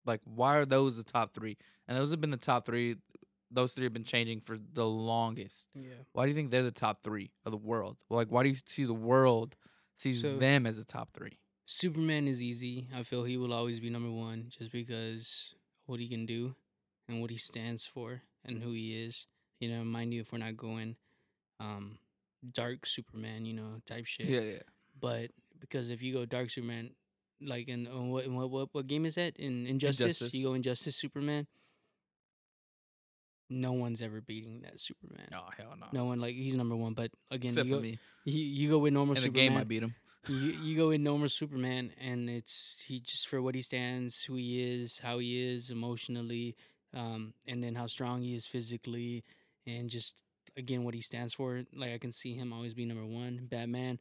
like why are those the top three? And those have been the top three. Those three have been changing for the longest. Yeah. Why do you think they're the top three of the world? Like, why do you see the world sees So- them as the top three? Superman is easy. I feel he will always be number one just because what he can do and what he stands for and who he is. You know, mind you, if we're not going um dark Superman, you know, type shit. yeah. Yeah. But because if you go Dark Superman, like in, uh, what, in what what what game is that? In Injustice, Injustice. you go Injustice Superman. No one's ever beating that Superman. Oh hell no. No one like he's number one. But again, Except you for go, me. You, you go with normal In the Superman. game, I beat him. you you go with normal Superman, and it's he just for what he stands, who he is, how he is emotionally, um, and then how strong he is physically, and just again what he stands for. Like I can see him always be number one. Batman,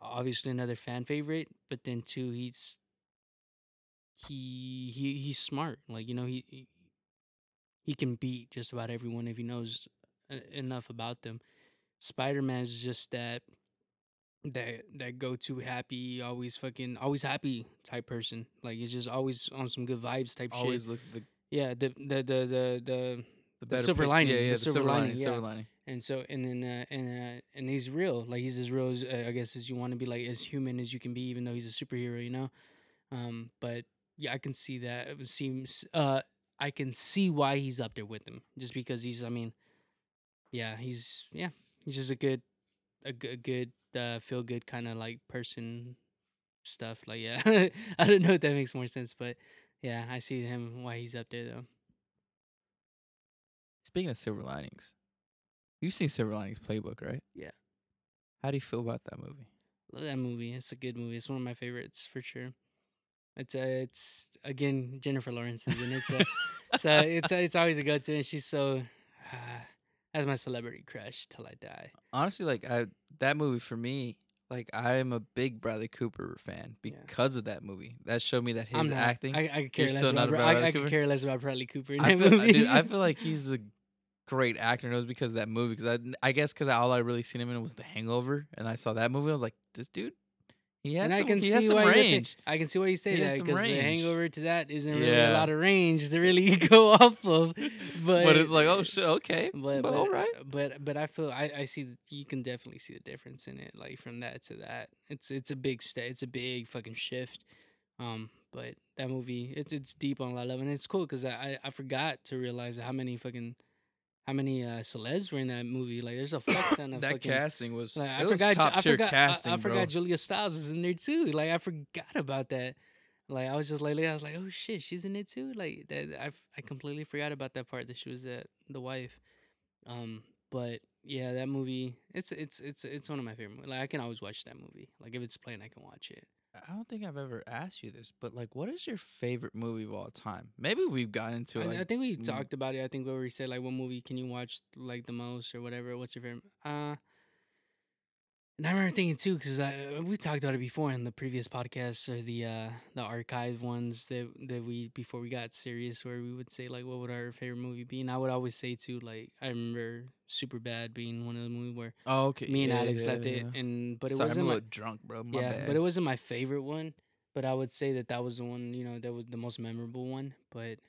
obviously another fan favorite, but then two, he's he he he's smart. Like you know he he, can beat just about everyone if he knows uh, enough about them. Spider Man's just that that that go to happy, always fucking always happy type person. Like he's just always on some good vibes type Always shit. Always looks at the Yeah, the the the the the the, The silver lining, Yeah, yeah, the silver lining, silver yeah. lining. and so and then uh, and uh, and he's real. Like he's as real as uh, I guess as you want to be, like as human as you can be, even though he's a superhero, you know. Um, but yeah, I can see that. It seems uh, I can see why he's up there with him, just because he's. I mean, yeah, he's yeah, he's just a good, a good uh, feel good kind of like person stuff. Like yeah, *laughs* I don't know if that makes more sense, but yeah, I see him why he's up there though. Speaking of silver linings, you've seen Silver Linings Playbook, right? Yeah. How do you feel about that movie? Love that movie. It's a good movie. It's one of my favorites for sure. It's uh, it's again Jennifer Lawrence is in it, so *laughs* so it's it's always a go to, and she's so uh, that's my celebrity crush till I die. Honestly, like I that movie for me, like I'm a big Bradley Cooper fan Yeah. because of that movie. That showed me that his not. acting. I, I could care less about. not a I, Bradley I could Cooper? care less about Bradley Cooper in I that feel, movie. dude, I feel like he's a great actor, and it was because of that movie. Because I, I guess because all I really seen him in was The Hangover, and I saw that movie. I was like, this dude, he has and some, I can see why you would think- range. I can see why you say He that because the hangover to that isn't really a lot of range to really *laughs* go off of. But, But, it's like, oh shit, okay, but, but, but all right. but but I feel I, I see that you can definitely see the difference in it like from that to that it's it's a big step. it's a big fucking shift um but that movie it's it's deep on a lot of and it's cool because I, I I forgot to realize how many fucking how many uh celebs were in that movie? Like there's a fuck ton of *coughs* That fucking casting was like, it I was forgot Ju- top I tier forgot I- casting, I, bro. forgot Julia Stiles was in there too. Like I forgot about that. Like I was just like I was like oh shit she's in it too? Like that I I completely forgot about that part that she was the the wife. Um but yeah that movie it's it's it's it's one of my favorite movies. like I can always watch that movie. Like if it's playing I can watch it I don't think I've ever asked you this, but like, what is your favorite movie of all time? Maybe we've gotten into it. Like, I think we mm. talked about it I think where we said like what movie can you watch like the most or whatever what's your favorite uh And I remember thinking too, because we talked about it before in the previous podcasts or the uh, the archive ones that that we before we got serious, where we would say like, what would our favorite movie be? And I would always say too, like I remember Superbad being one of the movies where oh, okay. me and yeah, Alex yeah, left it, and but it Sorry, wasn't I'm a my, drunk, bro. My yeah, bad. but it wasn't my favorite one. But I would say that that was the one, you know, that was the most memorable one. But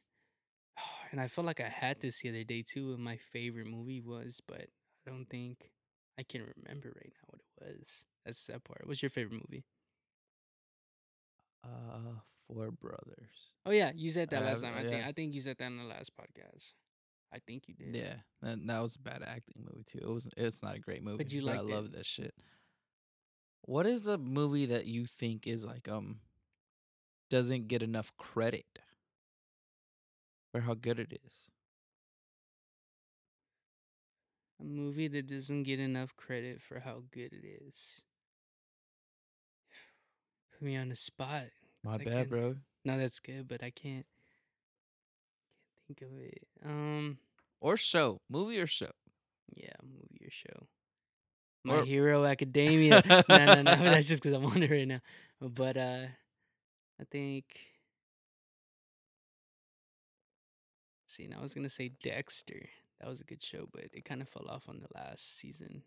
*sighs* and I felt like I had this the other day too. What my favorite movie was, but I don't think I can remember right now what it was. That's that part. What's your favorite movie? uh, Four Brothers. Oh yeah, you said that I last time. I think. I think you said that in the last podcast. I think you did. Yeah, that, that was a bad acting movie too. It was. It's not a great movie. But you like? I love that shit. What is a movie that you think is like um doesn't get enough credit for how good it is? A movie that doesn't get enough credit for how good it is. *sighs* Put me on the spot. My bad, bro. No, that's good, but I can't can't think of it. Um, Or show, movie or show. yeah, movie or show. My Or- Hero Academia. *laughs* no, no, no. *laughs* That's just because I'm on it right now. But uh, I think. See, now I was gonna say Dexter. That was a good show, but it kind of fell off on the last season.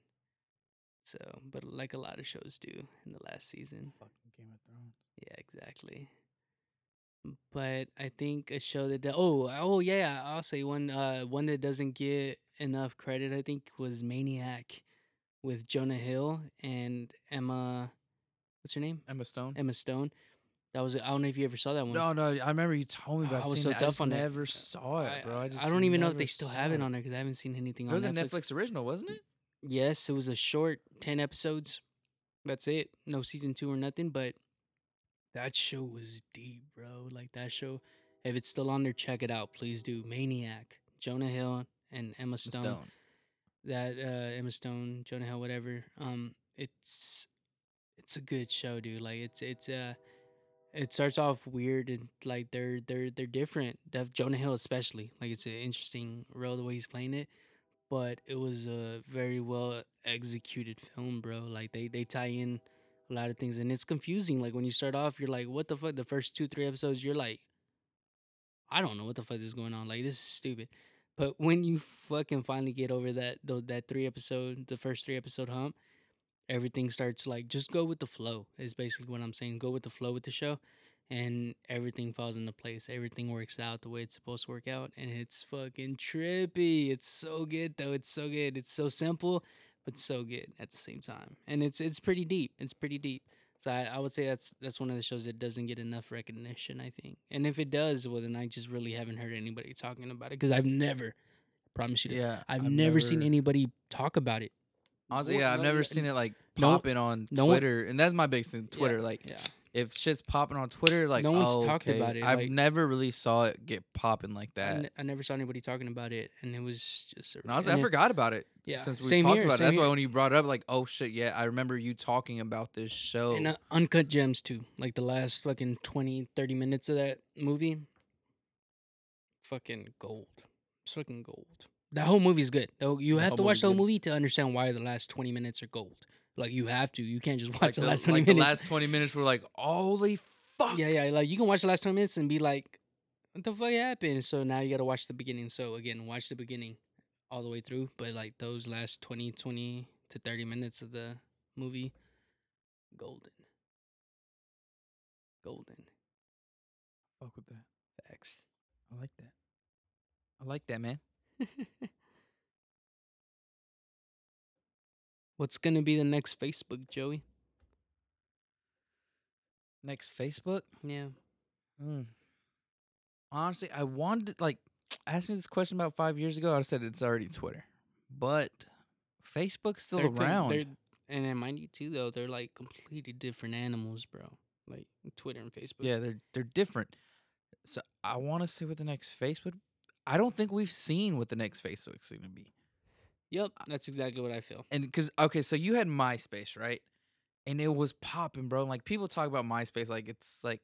So, but like a lot of shows do in the last season. Fucking Game of Thrones. Yeah, exactly. But I think a show that do- oh oh yeah, I'll say one uh one that doesn't get enough credit I think was Maniac with Jonah Hill and Emma what's her name? Emma Stone. Emma Stone. That was I don't know if you ever saw that one. No, no. I remember you told me about. I was so it. tough I on it. never saw it, bro. I, just I don't even know if they still have it on there because I haven't seen anything It was Netflix. a Netflix original, wasn't it? Yes, it was a short 10 episodes. That's it. No season 2 or nothing, but that show was deep, bro. Like that show, if it's still on there, check it out. Please do. Maniac, Jonah Hill, and Emma Stone. Stone. That uh, Emma Stone, Jonah Hill, whatever. Um, it's it's a good show, dude. Like it's it's uh it starts off weird and like they're they're they're different. Jonah Hill especially. Like it's an interesting role the way he's playing it. But it was a very well executed film, bro. Like they they tie in a lot of things and it's confusing. Like when you start off, you're like, what the fuck? The first two, three episodes, you're like, I don't know what the fuck is going on. Like this is stupid. But when you fucking finally get over that that three episode, the first three episode hump, everything starts like just go with the flow. Is basically what I'm saying. Go with the flow with the show, and everything falls into place. Everything works out the way it's supposed to work out, and it's fucking trippy. It's so good though. It's so good. It's so simple, but so good at the same time. And it's it's pretty deep. It's pretty deep. So I, I would say that's that's one of the shows that doesn't get enough recognition. I think, and if it does, well, then I just really haven't heard anybody talking about it because I've never, I promise you, Yeah, I've, never, seen anybody talk about it. Honestly, yeah, I've never seen it like no- popping on no one- Twitter, and that's my biggest thing. Twitter, like yeah. if shit's popping on Twitter, like No one's oh, talked okay. about it, I've like- never really saw it get popping like I, that. I never saw anybody talking about it, and it was just. A, And honestly, and I it- forgot about it. Yeah, since we same talked here, about it. same That's why here. when you brought it up, like, oh shit, yeah, I remember you talking about this show. And uh, Uncut Gems too. Like the last fucking 20, 30 minutes of that movie. Fucking gold. It's fucking gold. That whole movie's good. Though you have to watch the whole movie to understand why the last twenty minutes are gold. Like you have to. You can't just *laughs* watch like the, last twenty like minutes. the last twenty minutes were like, holy fuck. Yeah, yeah. Like you can watch the last twenty minutes and be like, "What the fuck happened?" So now you got to watch the beginning. So again, watch the beginning all the way through. But like those last 20, 20 to thirty minutes of the movie, golden, golden. Fuck with that. Facts. I like that. I like that, man. *laughs* What's gonna be the next Facebook, Joey? Next Facebook. Yeah. Mm. Honestly, I wanted like *tsk* ask me this question about five years ago. I said it's already Twitter, but Facebook's still They're around. they're- and then mind you too, though they're like completely different animals, bro. Like Twitter and Facebook. yeah, they're they're different. So I want to see what the next Facebook. I don't think we've seen what the next Facebook's going to be. Yep. That's exactly what I feel. And because okay, so you had MySpace, right? And it was popping, bro. Like people talk about MySpace, like it's like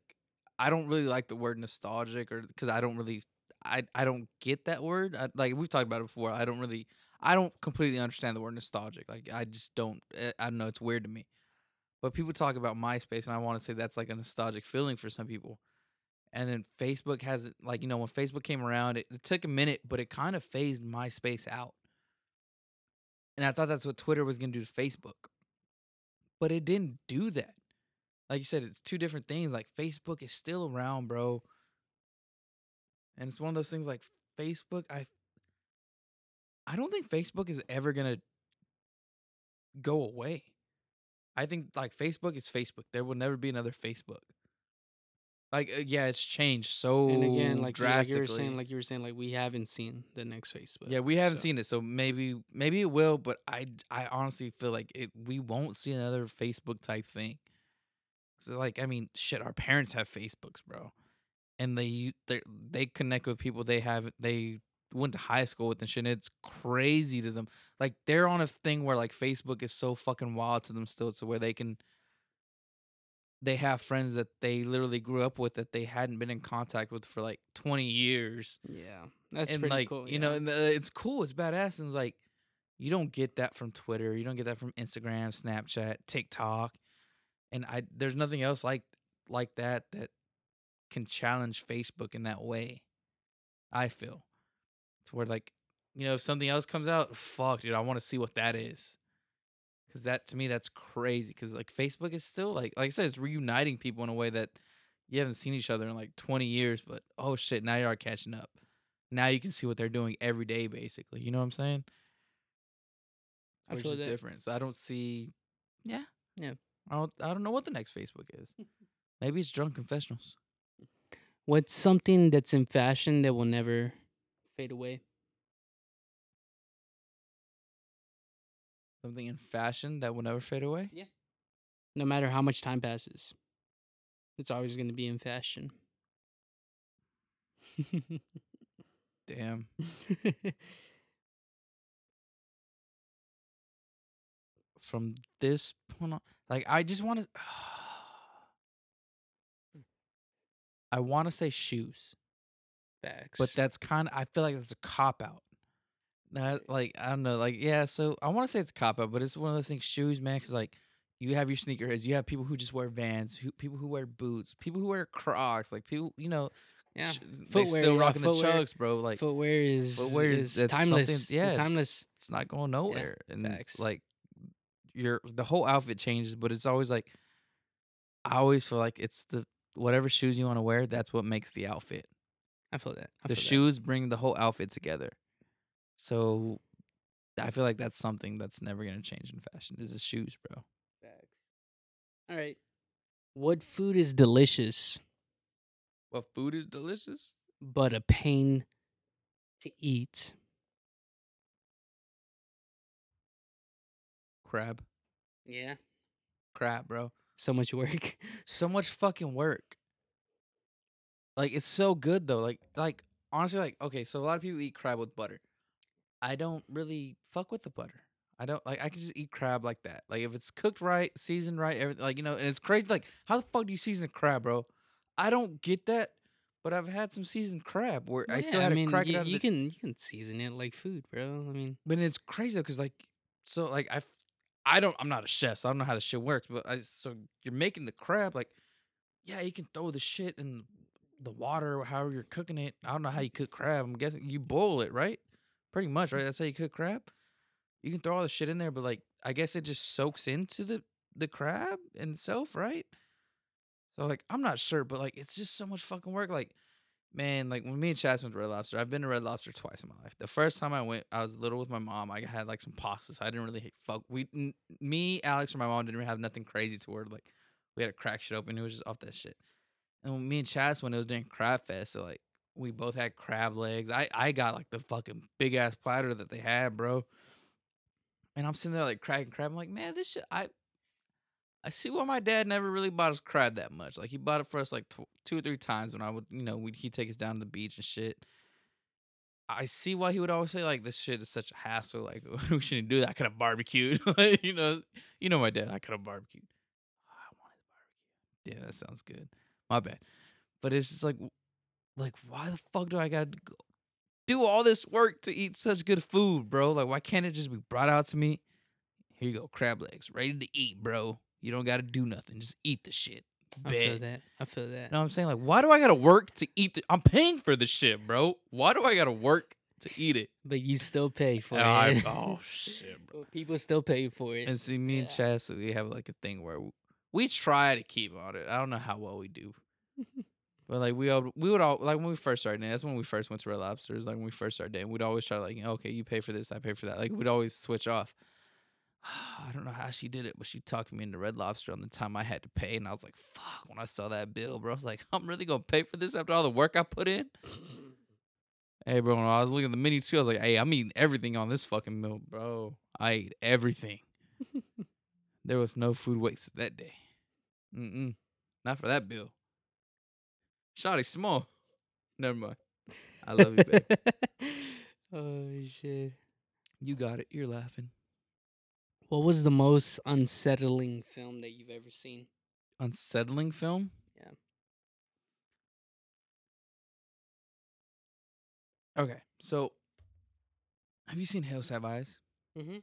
I don't really like the word nostalgic, or because I don't really, I I don't get that word. I, like we've talked about it before. I don't really, I don't completely understand the word nostalgic. Like I just don't. eh, I don't know. It's weird to me. But people talk about MySpace, and I want to say that's like a nostalgic feeling for some people. And then Facebook has like you know when Facebook came around, it, it took a minute, but it kind of phased MySpace out. And I thought that's what Twitter was going to do to Facebook. But it didn't do that. Like you said, it's two different things. Like Facebook is still around, bro. And it's one of those things like Facebook, I I don't think Facebook is ever going to go away. I think like Facebook is Facebook. There will never be another Facebook. Like uh, yeah, it's changed so and again, like, you- like drastically. you were saying, like you were saying, like we haven't seen the next Facebook. Yeah, we haven't so- seen it, so maybe maybe it will, but I I honestly feel like it we won't see another Facebook type thing. So like I mean, shit, our parents have Facebooks, bro, and they they they connect with people they have they went to high school with and shit. And it's crazy to them. Like they're on a thing where like Facebook is so fucking wild to them still, to where they can they have friends that they literally grew up with that they hadn't been in contact with for like twenty years Yeah, that's and pretty like cool. you know and, uh, it's cool it's badass and like you don't get that from twitter you don't get that from instagram snapchat tiktok and i there's nothing else like like that that can challenge facebook in that way i feel to where like you know if something else comes out fuck dude i want to see what that is because that to me that's crazy because like facebook is still like like i said it's reuniting people in a way that you haven't seen each other in like 20 years but oh shit now you are catching up now you can see what they're doing every day basically you know what i'm saying I which feel is that. different so i don't see yeah Yeah. i don't i don't know what the next facebook is *laughs* maybe it's drunk confessionals What's something that's in fashion that will never fade away? something in fashion that will never fade away. Yeah. No matter how much time passes, it's always going to be in fashion. Damn. From this point on, like I just want to. *sighs* I want to say shoes. bags, But that's kind of, I feel like that's a cop out. Not like I don't know, like yeah. So I want to say it's a cop out, but it's one of those things. Shoes, man, 'cause, like you have your sneakerheads, you have people who just wear Vans, who people who wear boots, people who wear Crocs, like people, you know, yeah, sh- Footwear, still yeah, rocking the footwear- chucks, bro. Like footwear is footwear is that's timeless. yeah, it's timeless. it's not going nowhere, and it's facts. like your the whole outfit changes, but it's always like I always feel like it's the whatever shoes you want to wear, that's what makes the outfit. I feel that. I the feel that. shoes bring the whole outfit together. So I feel like that's something that's never gonna change in fashion. Is the shoes, bro. Facts. All right. What food is delicious Well, food is delicious. but a pain to eat? Crab, Yeah. crab, bro. So much work. *laughs* So much fucking work. Like it's so good though. Like like honestly, like okay, so a lot of people eat crab with butter. I don't really fuck with the butter. I don't like. I can just eat crab like that. Like if it's cooked right, seasoned right, everything. Like you know, and it's crazy. Like how the fuck do you season a crab, bro? I don't get that. But I've had some seasoned crab where I still had mean, to crack you, it out. you the- can you can season it like food, bro. I mean, But it's crazy though, cause like, so like I, I don't, I'm not a chef, so I don't know how the shit works. But I, so you're making the crab, like, yeah, you can throw the shit in the water, however you're cooking it. I don't know how you cook crab. I'm guessing you boil it, right? Pretty much, right? Mm. That's how you cook crab. You can throw all the shit in there, but like, I guess it just soaks into the the crab itself, right? So like, I'm not sure, but like, it's just so much fucking work. Like, man, like when me and Chaz went to Red Lobster, I've been to Red Lobster twice in my life. The first time I went, I was little with my mom. I had like some pasta, so I didn't really fuck. We, n- me, Alex, or my mom didn't have nothing crazy to. Like we had to crack shit open. It was just off that shit. And when me and Chaz went, it was during Crab Fest, so like we both had crab legs. I I got like the fucking big ass platter that they had, bro. And I'm sitting there like cracking crab. I'm like, man, this shit. I I see why my dad never really bought us crab that much. Like he bought it for us like tw- two or three times when I would, you know, we'd, he'd take us down to the beach and shit. I see why he would always say like this shit is such a hassle. Like *laughs* we shouldn't do that. I could have barbecued. *laughs* you know, you know my dad. I could have barbecued. I wanted barbecue. Yeah, that sounds good. My bad. But it's just like, like why the fuck do I gotta go do all this work to eat such good food, bro? Like why can't it just be brought out to me? Here you go, crab legs, ready to eat, bro. You don't gotta do nothing. Just eat the shit. I feel that. I feel that. You know what I'm saying? Like, why do I gotta work to eat the I'm paying for the shit, bro. Why do I gotta work to eat it? But you still pay for I- it. oh *laughs* shit, bro. People still pay for it. And see, me and Yeah. Chaz, we have like a thing where w- we try to keep on it. I don't know how well we do. *laughs* But like we all, we would all like when we first started. That's when we first went to Red Lobsters. Like when we first started dating, we'd always try to like, okay, you pay for this, I pay for that. Like we'd always switch off. *sighs* I don't know how she did it, but she talked me into Red Lobster on the time I had to pay, and I was like, "Fuck!" When I saw that bill, bro, I was like, *laughs* "I'm really gonna pay for this after all the work I put in." *laughs* Hey, bro, when I was looking at the menu too, I was like, "Hey, I'm eating everything on this fucking meal, bro. I ate everything. *laughs* there was no food wasted that day. Mm-mm, not for that bill. Shotty small. Never mind. I love you, babe. *laughs* oh shit. You got it. You're laughing. What was the most unsettling film that you've ever seen? Unsettling film. Yeah. Okay, so have you seen Hills Have Eyes? Mm-hmm.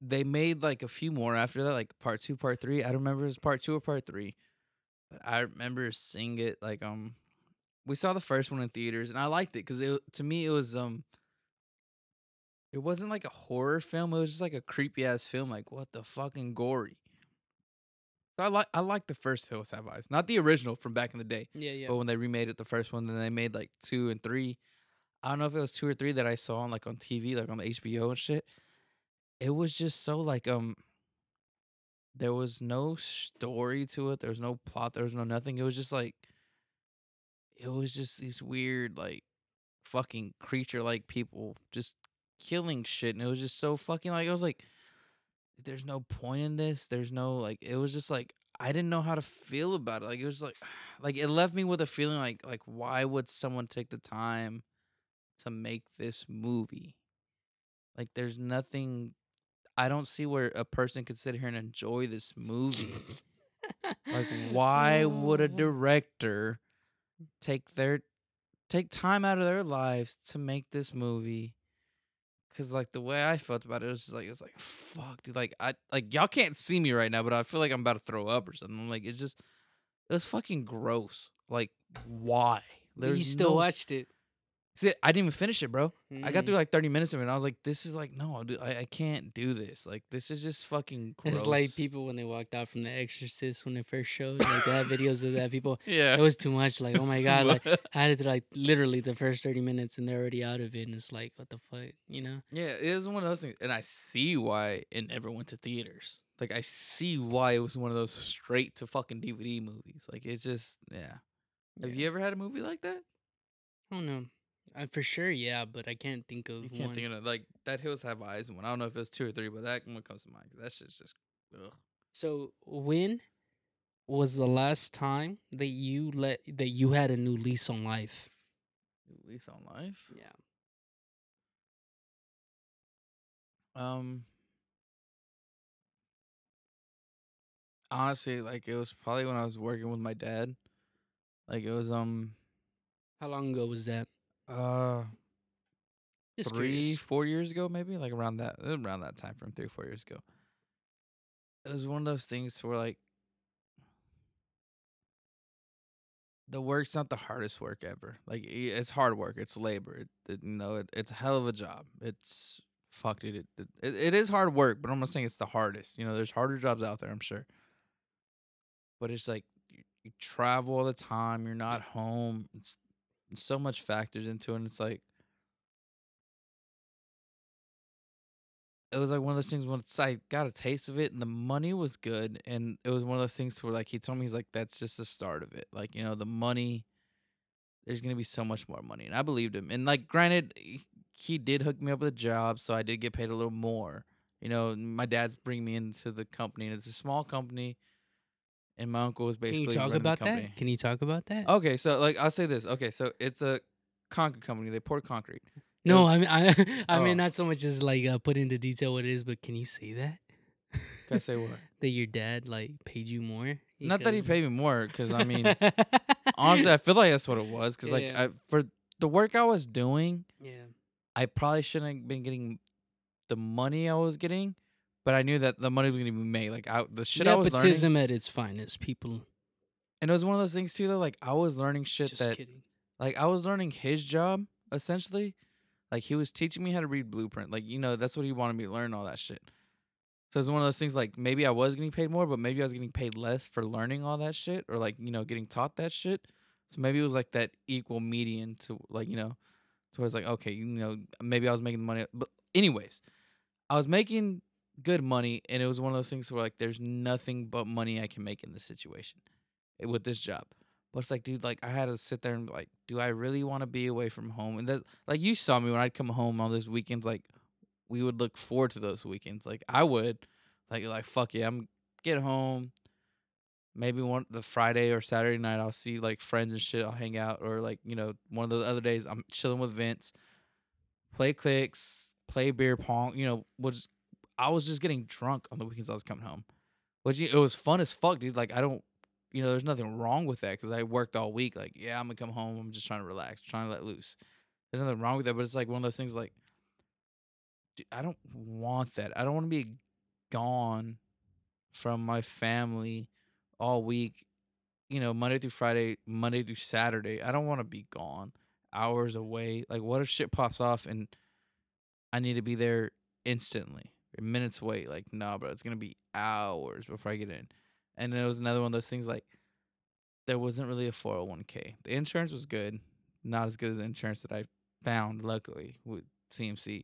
they made like a few more after that, like part two, part three. I don't remember if it was part two or part three, but I remember seeing it. Like um, we saw the first one in theaters, and I liked it because it to me it was um, it wasn't like a horror film. It was just like a creepy ass film. Like what the fucking gory. So I like I like the first Hills Have Eyes, not the original from back in the day. Yeah, yeah. But when they remade it, the first one, then they made like two and three. I don't know if it was two or three that I saw on like on TV, like on the HBO and shit. It was just so like um. There was no story to it. There was no plot. There was no nothing. It was just like. It was just these weird like, fucking creature like people just killing shit, and it was just so fucking like I was like. There's no point in this. There's no like. It was just like I didn't know how to feel about it. Like it was like *sighs* like it left me with a feeling like like why would someone take the time to make this movie? Like there's nothing I don't see where a person could sit here and enjoy this movie. like, *laughs* why would a director take their take time out of their lives to make this movie? Cause like the way I felt about it, it was just like it was like fuck, dude. Like I like y'all can't see me right now, but I feel like I'm about to throw up or something. Like it's just it was fucking gross. Like why? But you still no- watched it. See, I didn't even finish it, bro. I got Mm. through like 30 minutes of it. And I was like, this is like, no, dude, I, I can't do this. Like, this is just fucking gross. It's like people when they walked out from The Exorcist when it first showed. Like they had videos of that. People, *laughs* yeah. it was too much. Like, oh *laughs* my god, like I had it like literally the first thirty minutes and they're already out of it, and it's like, what the fuck, you know? Yeah, it was one of those things, and I see why it never went to theaters. Like I see why it was one of those straight to fucking DVD movies. Like it's just yeah. Have you ever had a movie like that? I don't know. I, for sure, yeah, but I can't think of You can't one. think of. Like that Hills Have Eyes one. I don't know if it was two or three, but that one comes to mind. That shit's just ugh. So when was the last time that you let that you had a new lease on life? New lease on life. Yeah. Um. Honestly, like it was probably when I was working with my dad. Like it was um How long ago was that? Uh Just three, curious. four years ago, maybe like around that around that time frame, three, four years ago. It was one of those things where like the work's not the hardest work ever. Like it's hard work, it's labor. It, it you know, it, it's a hell of a job. It's fuck dude. It, it it is hard work, but I'm not saying it's the hardest. You know, there's harder jobs out there, I'm sure. But it's like you, you travel all the time. You're not home. It's so much factors into it. And it's like it was like one of those things once I got a taste of it and the money was good and it was one of those things where like he told me he's like that's just the start of it like you know the money there's gonna be so much more money and I believed him and like granted he- did hook me up with a job so I did get paid a little more you know my dad's bringing me into the company and it's a small company and my uncle was basically. Can you talk about that? Can you talk about that? Okay, so like I'll say this. Okay, so it's a concrete company. They pour concrete. no, I mean, I, *laughs* I Oh. mean, not so much as like uh, put into detail what it is, but can you say that? Can I say what? *laughs* that your dad like paid you more? Not that he paid me more, because I mean, *laughs* honestly, I feel like that's what it was. Because like Yeah. I, for the work I was doing, yeah. I probably shouldn't have been getting the money I was getting, but I knew that the money was gonna be made. Like I, the shit I was learning, Nepotism at its finest, people. and it was one of those things too. Though, like I was learning shit Just that kidding. like I was learning his job essentially. Like he was teaching me how to read blueprint. Like you know that's what he wanted me to learn all that shit. So it's one of those things like maybe I was getting paid more, but maybe I was getting paid less for learning all that shit or like you know getting taught that shit. So maybe it was like that equal median to like you know, towards like okay you know maybe I was making the money. But anyways, I was making good money, and it was one of those things where like there's nothing but money I can make in this situation eh, with this job. But it's like, dude, like I had to sit there and like, do I really want to be away from home? And that, like, you saw me when I'd come home on those weekends. Like, we would look forward to those weekends. Like, I would, like, like fuck yeah, I'm get home. Maybe one the Friday or Saturday night, I'll see like friends and shit. I'll hang out, or like you know, one of the other days, I'm chilling with Vince, play clicks, play beer pong. You know, was I was just getting drunk on the weekends. I was coming home, which it was fun as fuck, dude. Like I don't you know, there's nothing wrong with that because I worked all week. Like, yeah, I'm gonna come home. I'm just trying to relax, trying to let loose. There's nothing wrong with that, but it's like one of those things. Like, dude, I don't want that. I don't want to be gone from my family all week. You know, Monday through Friday, Monday through Saturday. I don't want to be gone hours away. Like, what if shit pops off and I need to be there instantly? Minutes wait. Like, no, bro, it's gonna be hours before I get in. And then it was another one of those things like there wasn't really a 401k. The insurance was good, not as good as the insurance that I found, luckily, with CMC.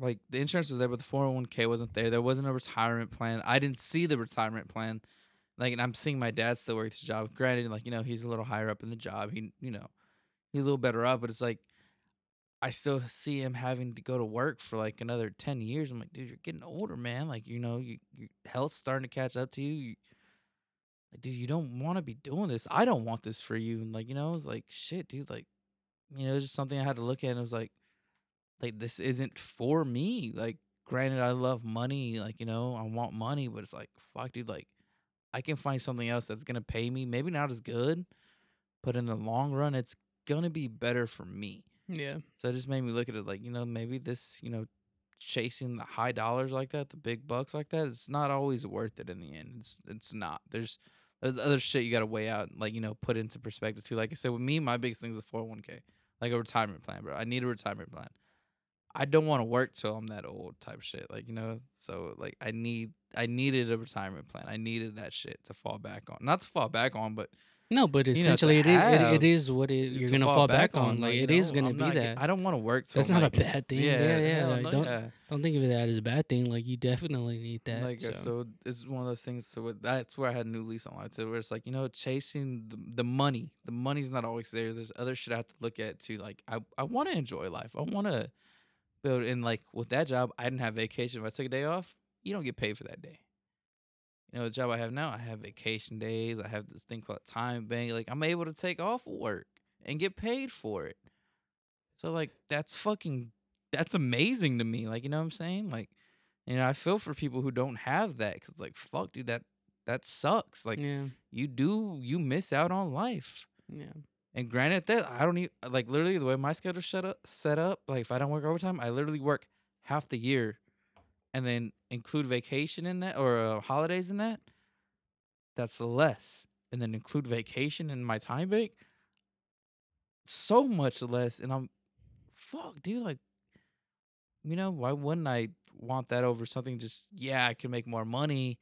Like the insurance was there, but the 401k wasn't there. There wasn't a retirement plan. I didn't see the retirement plan. Like, and I'm seeing my dad still work his job. Granted, like, you know, he's a little higher up in the job. He, you know, he's a little better up, but it's like, I still see him having to go to work for like another 10 years. I'm like, dude, you're getting older, man. Like, you know, you, your health's starting to catch up to you. you like, dude, you don't want to be doing this. I don't want this for you. And like, you know, it's like, shit, dude. Like, you know, it's just something I had to look at. And it was like, like this isn't for me. Like, granted, I love money. Like you know, I want money, but it's like fuck, dude. Like I can find something else that's gonna pay me. Maybe not as good, but in the long run, it's gonna be better for me. Yeah. So it just made me look at it like, you know, maybe this, you know, chasing the high dollars like that, the big bucks like that, it's not always worth it in the end. It's it's not. There's there's other shit you gotta weigh out, like, you know, put into perspective too. Like I said, with me, my biggest thing is a four oh one K. Like a retirement plan, bro. I need a retirement plan. I don't want to work till I'm that old type shit. Like, you know, so like I need I needed a retirement plan. I needed that shit to fall back on. Not to fall back on, but No, but You know, essentially it, is, it, it is what it, you're gonna fall back, on. Like you it is know, gonna I'm be not that. I don't want to work. That's I'm, not a bad *laughs* thing. Yeah, yeah, hell like, no, don't- yeah. Don't think of that as a bad thing. Like you definitely need that. Like uh, so. so, is one of those things. So that's where I had a new lease on life. So where it's like you know, chasing the, the money. The money's not always there. There's other shit I have to look at too. Like I, I want to enjoy life. I want to build. And like with that job, I didn't have vacation. If I took a day off, you don't get paid for that day. You know, the job I have now, I have vacation days. I have this thing called time bank. Like I'm able to take off of work and get paid for it. So like that's fucking that's amazing to me. Like you know what I'm saying? Like you know, I feel for people who don't have that because like fuck, dude, that that sucks. Like yeah, you do you miss out on life. yeah. And granted that I don't even like literally the way my schedule set up set up, like if I don't work overtime, I literally work half the year and then include vacation in that or uh, holidays in that. That's less. And then include vacation in my time bank. So much less. And I'm fuck, dude, like you know, why wouldn't I want that over something just yeah, I can make more money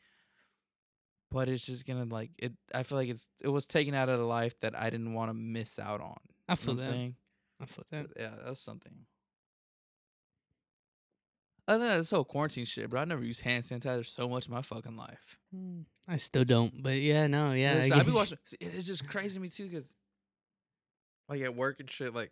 but it's just gonna like it. I feel like it's it was taken out of the life that I didn't want to miss out on. I You know feel what I'm that. saying? I feel that. Yeah, that was something. Other than that, this whole quarantine shit, bro. I never used hand sanitizer so much in my fucking life. Mm, I still don't, but yeah, no, yeah. I It's- I be guess- watching. see, It's just crazy to me too, cause like at work and shit, like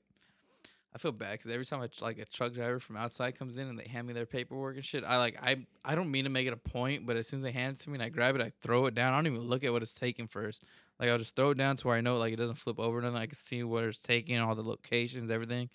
I feel bad because every time I like a truck driver from outside comes in and they hand me their paperwork and shit, I like I I don't mean to make it a point, but as soon as they hand it to me and I grab it, I throw it down. I don't even look at what it's taking first. Like I'll just throw it down to where I know like it doesn't flip over, and then I can see what it's taking, all the locations, everything.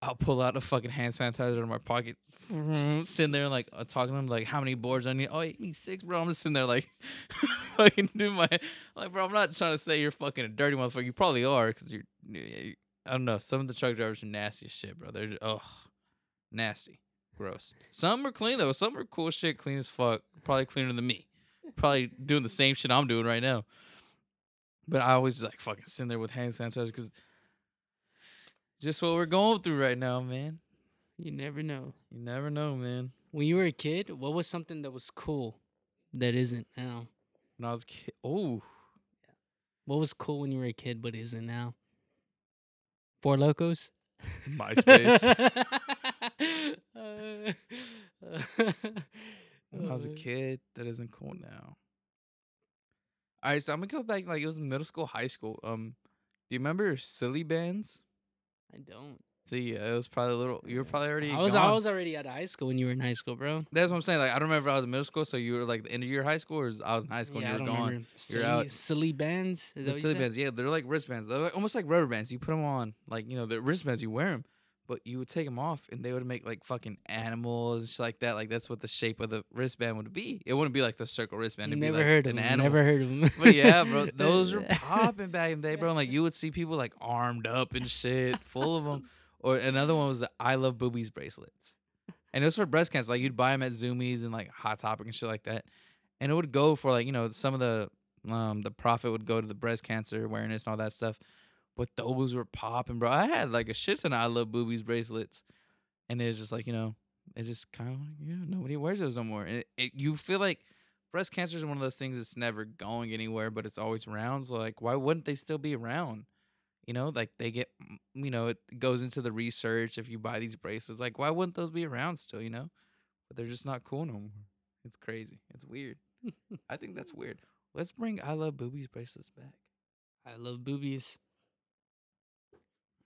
I'll pull out a fucking hand sanitizer of my pocket, sitting there like uh, talking to him like how many boards I need. Oh, you need six, bro. I'm just sitting there like *laughs* fucking do my like, bro. I'm not trying to say you're fucking a dirty motherfucker. You probably are because you're, you I don't know. Some of the truck drivers are nasty as shit, bro. They're ugh, nasty, gross. Some are clean though. Some are cool shit, clean as fuck. Probably cleaner than me. Probably doing the same shit I'm doing right now. But I always just like fucking sitting there with hand sanitizer because just what we're going through right now, man. you never know. You never know, man. When you were a kid, what was something that was cool that isn't now? When I was a kid, oh, What was cool when you were a kid but isn't now? Four Lokos. MySpace. Uh, *laughs* when I was a uh, kid, that isn't cool now. All right, so I'm gonna go back like it was middle school, high school. Um, do you remember Silly Bandz? I don't. See, it was probably a little. You were probably already. I was I was already out of high school when you were in high school, bro. That's what I'm saying. Like, I don't remember if I was in middle school, so you were like the end of your high school, or I was in high school yeah, and you were gone. remember. Silly, out. Silly Bandz. Is The that what you Silly Bandz, yeah, they're like wristbands. They're like, almost like rubber bands. You put them on, like you know, the wristbands. You wear them, but you would take them off, and they would make like fucking animals and shit like that. Like that's what the shape of the wristband would be. It wouldn't be like the circle wristband. It'd Never be like heard of an them. animal. Never heard of them. But yeah, bro, *laughs* those were popping back in the day, bro. Like you would see people like armed up and shit, full of them. Or another one was the I love boobies bracelets, and it was for breast cancer. Like you'd buy them at Zumiez and like Hot Topic and shit like that, and it would go for like you know some of the um the profit would go to the breast cancer awareness and all that stuff. But those were popping, bro. I had like a shit ton of I love boobies bracelets, and it's just like you know, it just kind of like yeah, nobody wears those no more. And it, it, you feel like breast cancer is one of those things that's never going anywhere, but it's always around. So like, why wouldn't they still be around? You know, like they get, you know, it goes into the research. If you buy these bracelets, like why wouldn't those be around still? You know, but they're just not cool no more. It's crazy. It's weird. *laughs* I think that's weird. Let's bring I love boobies bracelets back. I love boobies.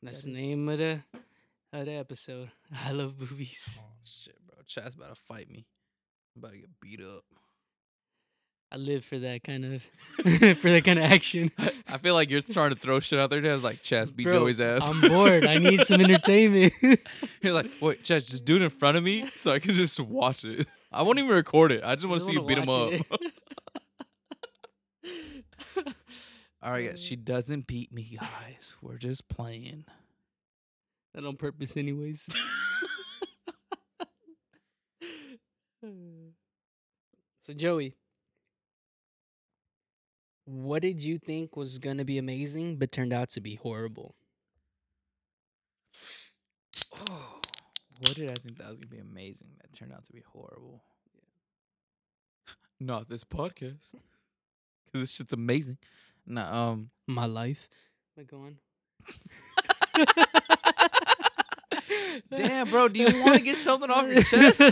That's That the name of the of the episode. *laughs* I love boobies. Oh shit, bro! Chad's about to fight me. I'm about to get beat up. I live for that kind of *laughs* for that kind of *laughs* action. I feel like you're trying to throw shit out there. It's like Chess beat Bro, Joey's ass. I'm bored. I need some entertainment. you're like, wait, Chess, just do it in front of me so I can just watch it. I won't even record it. I just want to see you beat him up. watch it. All right, guys. She doesn't beat me, guys. We're just playing. Not on purpose, anyways. *laughs* so Joey, what did you think was gonna be amazing, but turned out to be horrible? Oh, *sighs* what did I think that was gonna be amazing? That turned out to be horrible. Yeah. Not this podcast, because this shit's amazing. No, um, My life. But go on. damn, bro, do you want to get something off your chest? *laughs*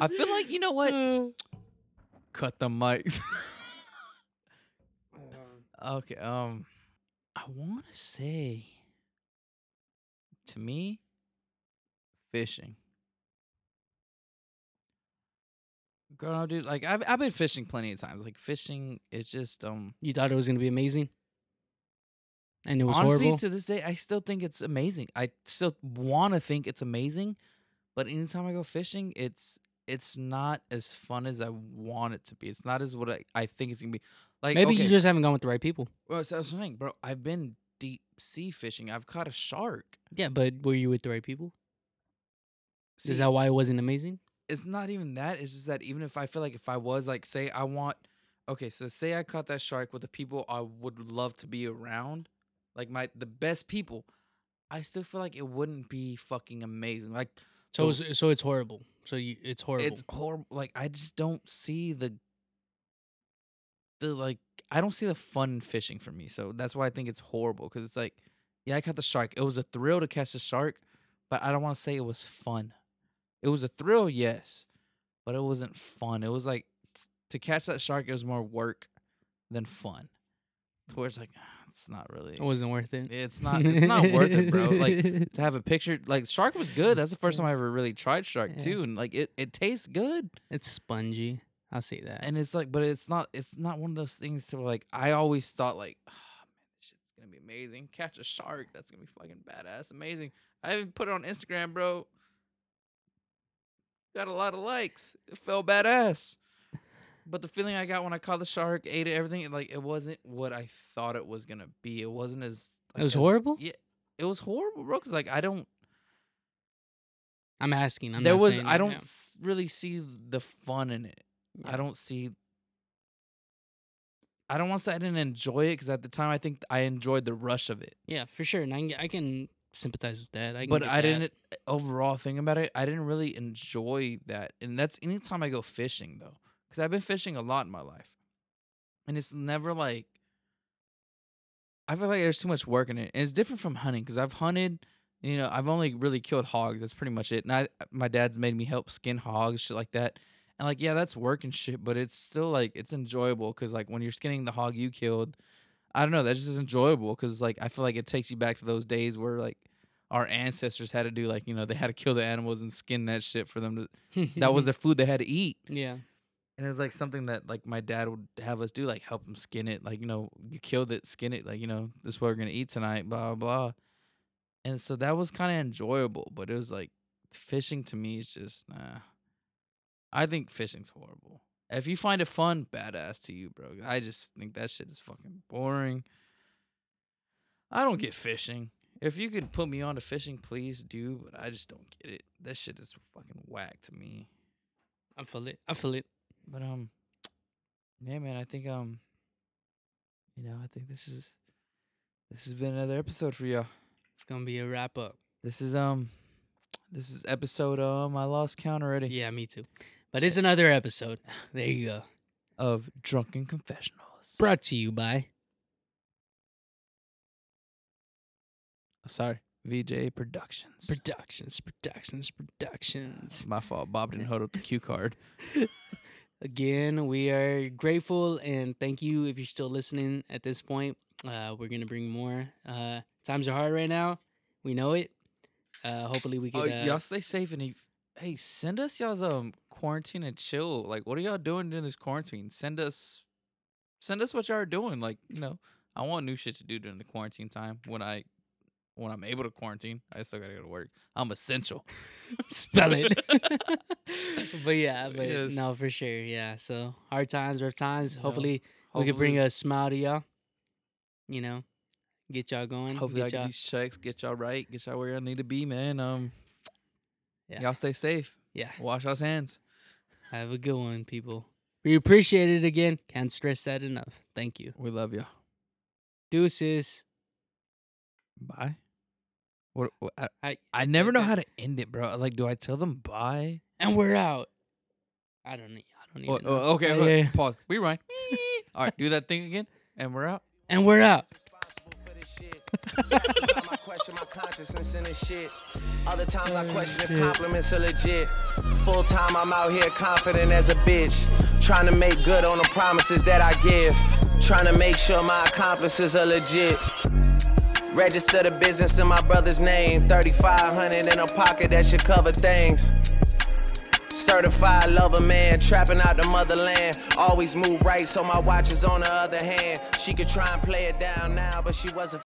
I feel like you know what? Cut the mics. okay, um, I want to say, to me, fishing. Dude, like I've I've been fishing plenty of times. Like fishing, it's just um. You thought it was gonna be amazing, and it was honestly, horrible. to this day, I still think it's amazing. I still want to think it's amazing, but anytime I go fishing, it's it's not as fun as I want it to be. It's not as what I, I think it's gonna be. Like Maybe okay, you just haven't gone with the right people. well, so I was saying, bro. I've been deep sea fishing. I've caught a shark. Yeah, but were you with the right people? See, Is that why it wasn't amazing? It's not even that. It's just that even if I feel like if I was like, say, I want, okay, so say I caught that shark with the people I would love to be around, like my the best people, I still feel like it wouldn't be fucking amazing. Like So it's, so it's horrible. So you, it's horrible. it's horrible. Like I just don't see the the like I don't see the fun fishing for me. So that's why I think it's horrible because it's like, yeah, I caught the shark. It was a thrill to catch the shark, but I don't want to say it was fun. It was a thrill, yes, but it wasn't fun. It was like t- to catch that shark. It was more work than fun. To where it's like, "Ah, it's not really. it wasn't worth it. It's *laughs* not. It's not worth it, bro. Like to have a picture like shark was good. That's the first time I ever really tried shark Yeah. too, and like it, it tastes good. it's spongy. I'll say that. And it's like, but it's not. It's not one of those things to where, like I always thought like, oh, man, this shit's gonna be amazing. Catch a shark, that's gonna be fucking badass, amazing. I even put it on Instagram, bro. Got a lot of likes. It felt badass. But the feeling I got when I caught the shark, ate it, everything, like it wasn't what I thought it was gonna be. It wasn't as. it was as- horrible. Yeah, it was horrible, bro. Cause like I don't. I'm asking. I'm there was. I don't s- really see the fun in it. Yeah. I don't see. I don't want to say I didn't enjoy it because at the time I think I enjoyed the rush of it, Yeah, for sure. And I can, I can sympathize with that. I but I that. didn't overall think about it. I didn't really enjoy that, and that's anytime I go fishing though, because I've been fishing a lot in my life, and it's never like. I feel like there's too much work in it, and it's different from hunting because I've hunted. You know, I've only really killed hogs. That's pretty much it. And I, my dad's made me help skin hogs, shit like that. And like, yeah, that's work and shit, but it's still like it's enjoyable because like when you're skinning the hog you killed, I don't know, that's just enjoyable because like I feel like it takes you back to those days where like our ancestors had to do like you know they had to kill the animals and skin that shit for them to that was *laughs* the food they had to eat. Yeah. and it was like something that like my dad would have us do like help them skin it like you know you killed it skin it like you know this is what we're gonna eat tonight blah blah blah. And so that was kind of enjoyable but it was like fishing to me is just nah. I think fishing's horrible if you find it fun badass to you bro i just think that shit is fucking boring i don't get fishing if you could put me on to fishing please do but i just don't get it that shit is fucking whack to me I feel it. I feel it. but um, yeah, man. I think um, you know, I think this is this has been another episode for y'all. It's gonna be a wrap up. This is um, this is episode um, I lost count already Yeah, me too. But it's another episode. *sighs* There you go. of drunken confessionals. Brought to you by sorry, VJ Productions. Productions, Productions, Productions. My fault. Bob didn't hold up the cue card. *laughs* *laughs* Again, we are grateful and thank you if you're still listening at this point. Uh, we're gonna bring more. Uh, times are hard right now. We know it. Uh, hopefully we can. Oh, uh, y'all stay safe and if, hey, send us y'all's um quarantine and chill. Like, what are y'all doing during this quarantine? Send us, send us what y'all are doing. Like, you know, I want new shit to do during the quarantine time when I, when I'm able to quarantine. I still gotta go to work. I'm essential. *laughs* Spell it. *laughs* but yeah, *laughs* but Yes. no, for sure. Yeah. So hard times, rough times. Know, Hopefully, we could bring a smile to y'all. You know, get y'all going. Hopefully, I get get y'all. these checks, get y'all right, get y'all where y'all need to be, man. Um, Yeah. y'all stay safe. Yeah. Wash y'all's hands. Have a good one, people. We appreciate it again. Can't stress that enough. Thank you. We love you. Deuces. Bye. What? what I, I I never know that- how to end it, bro. Like, do I tell them bye? and we're out. I don't need. I don't Oh, even. oh, know. okay, okay, yeah. pause. Rewind. All right, do that thing again, and we're out. And we're out. *laughs* responsible for this shit. The question my consciousness in this shit. Other times I mm, question if compliments are legit. Full time I'm out here confident as a bitch. Trying to make good on the promises that I give. Trying to make sure my accomplices are legit. Register the business in my brother's name. 3500 in a pocket that should cover things. Certified lover man, trapping out the motherland. Always move right, so my watch is on the other hand. She could try and play it down now, but she was a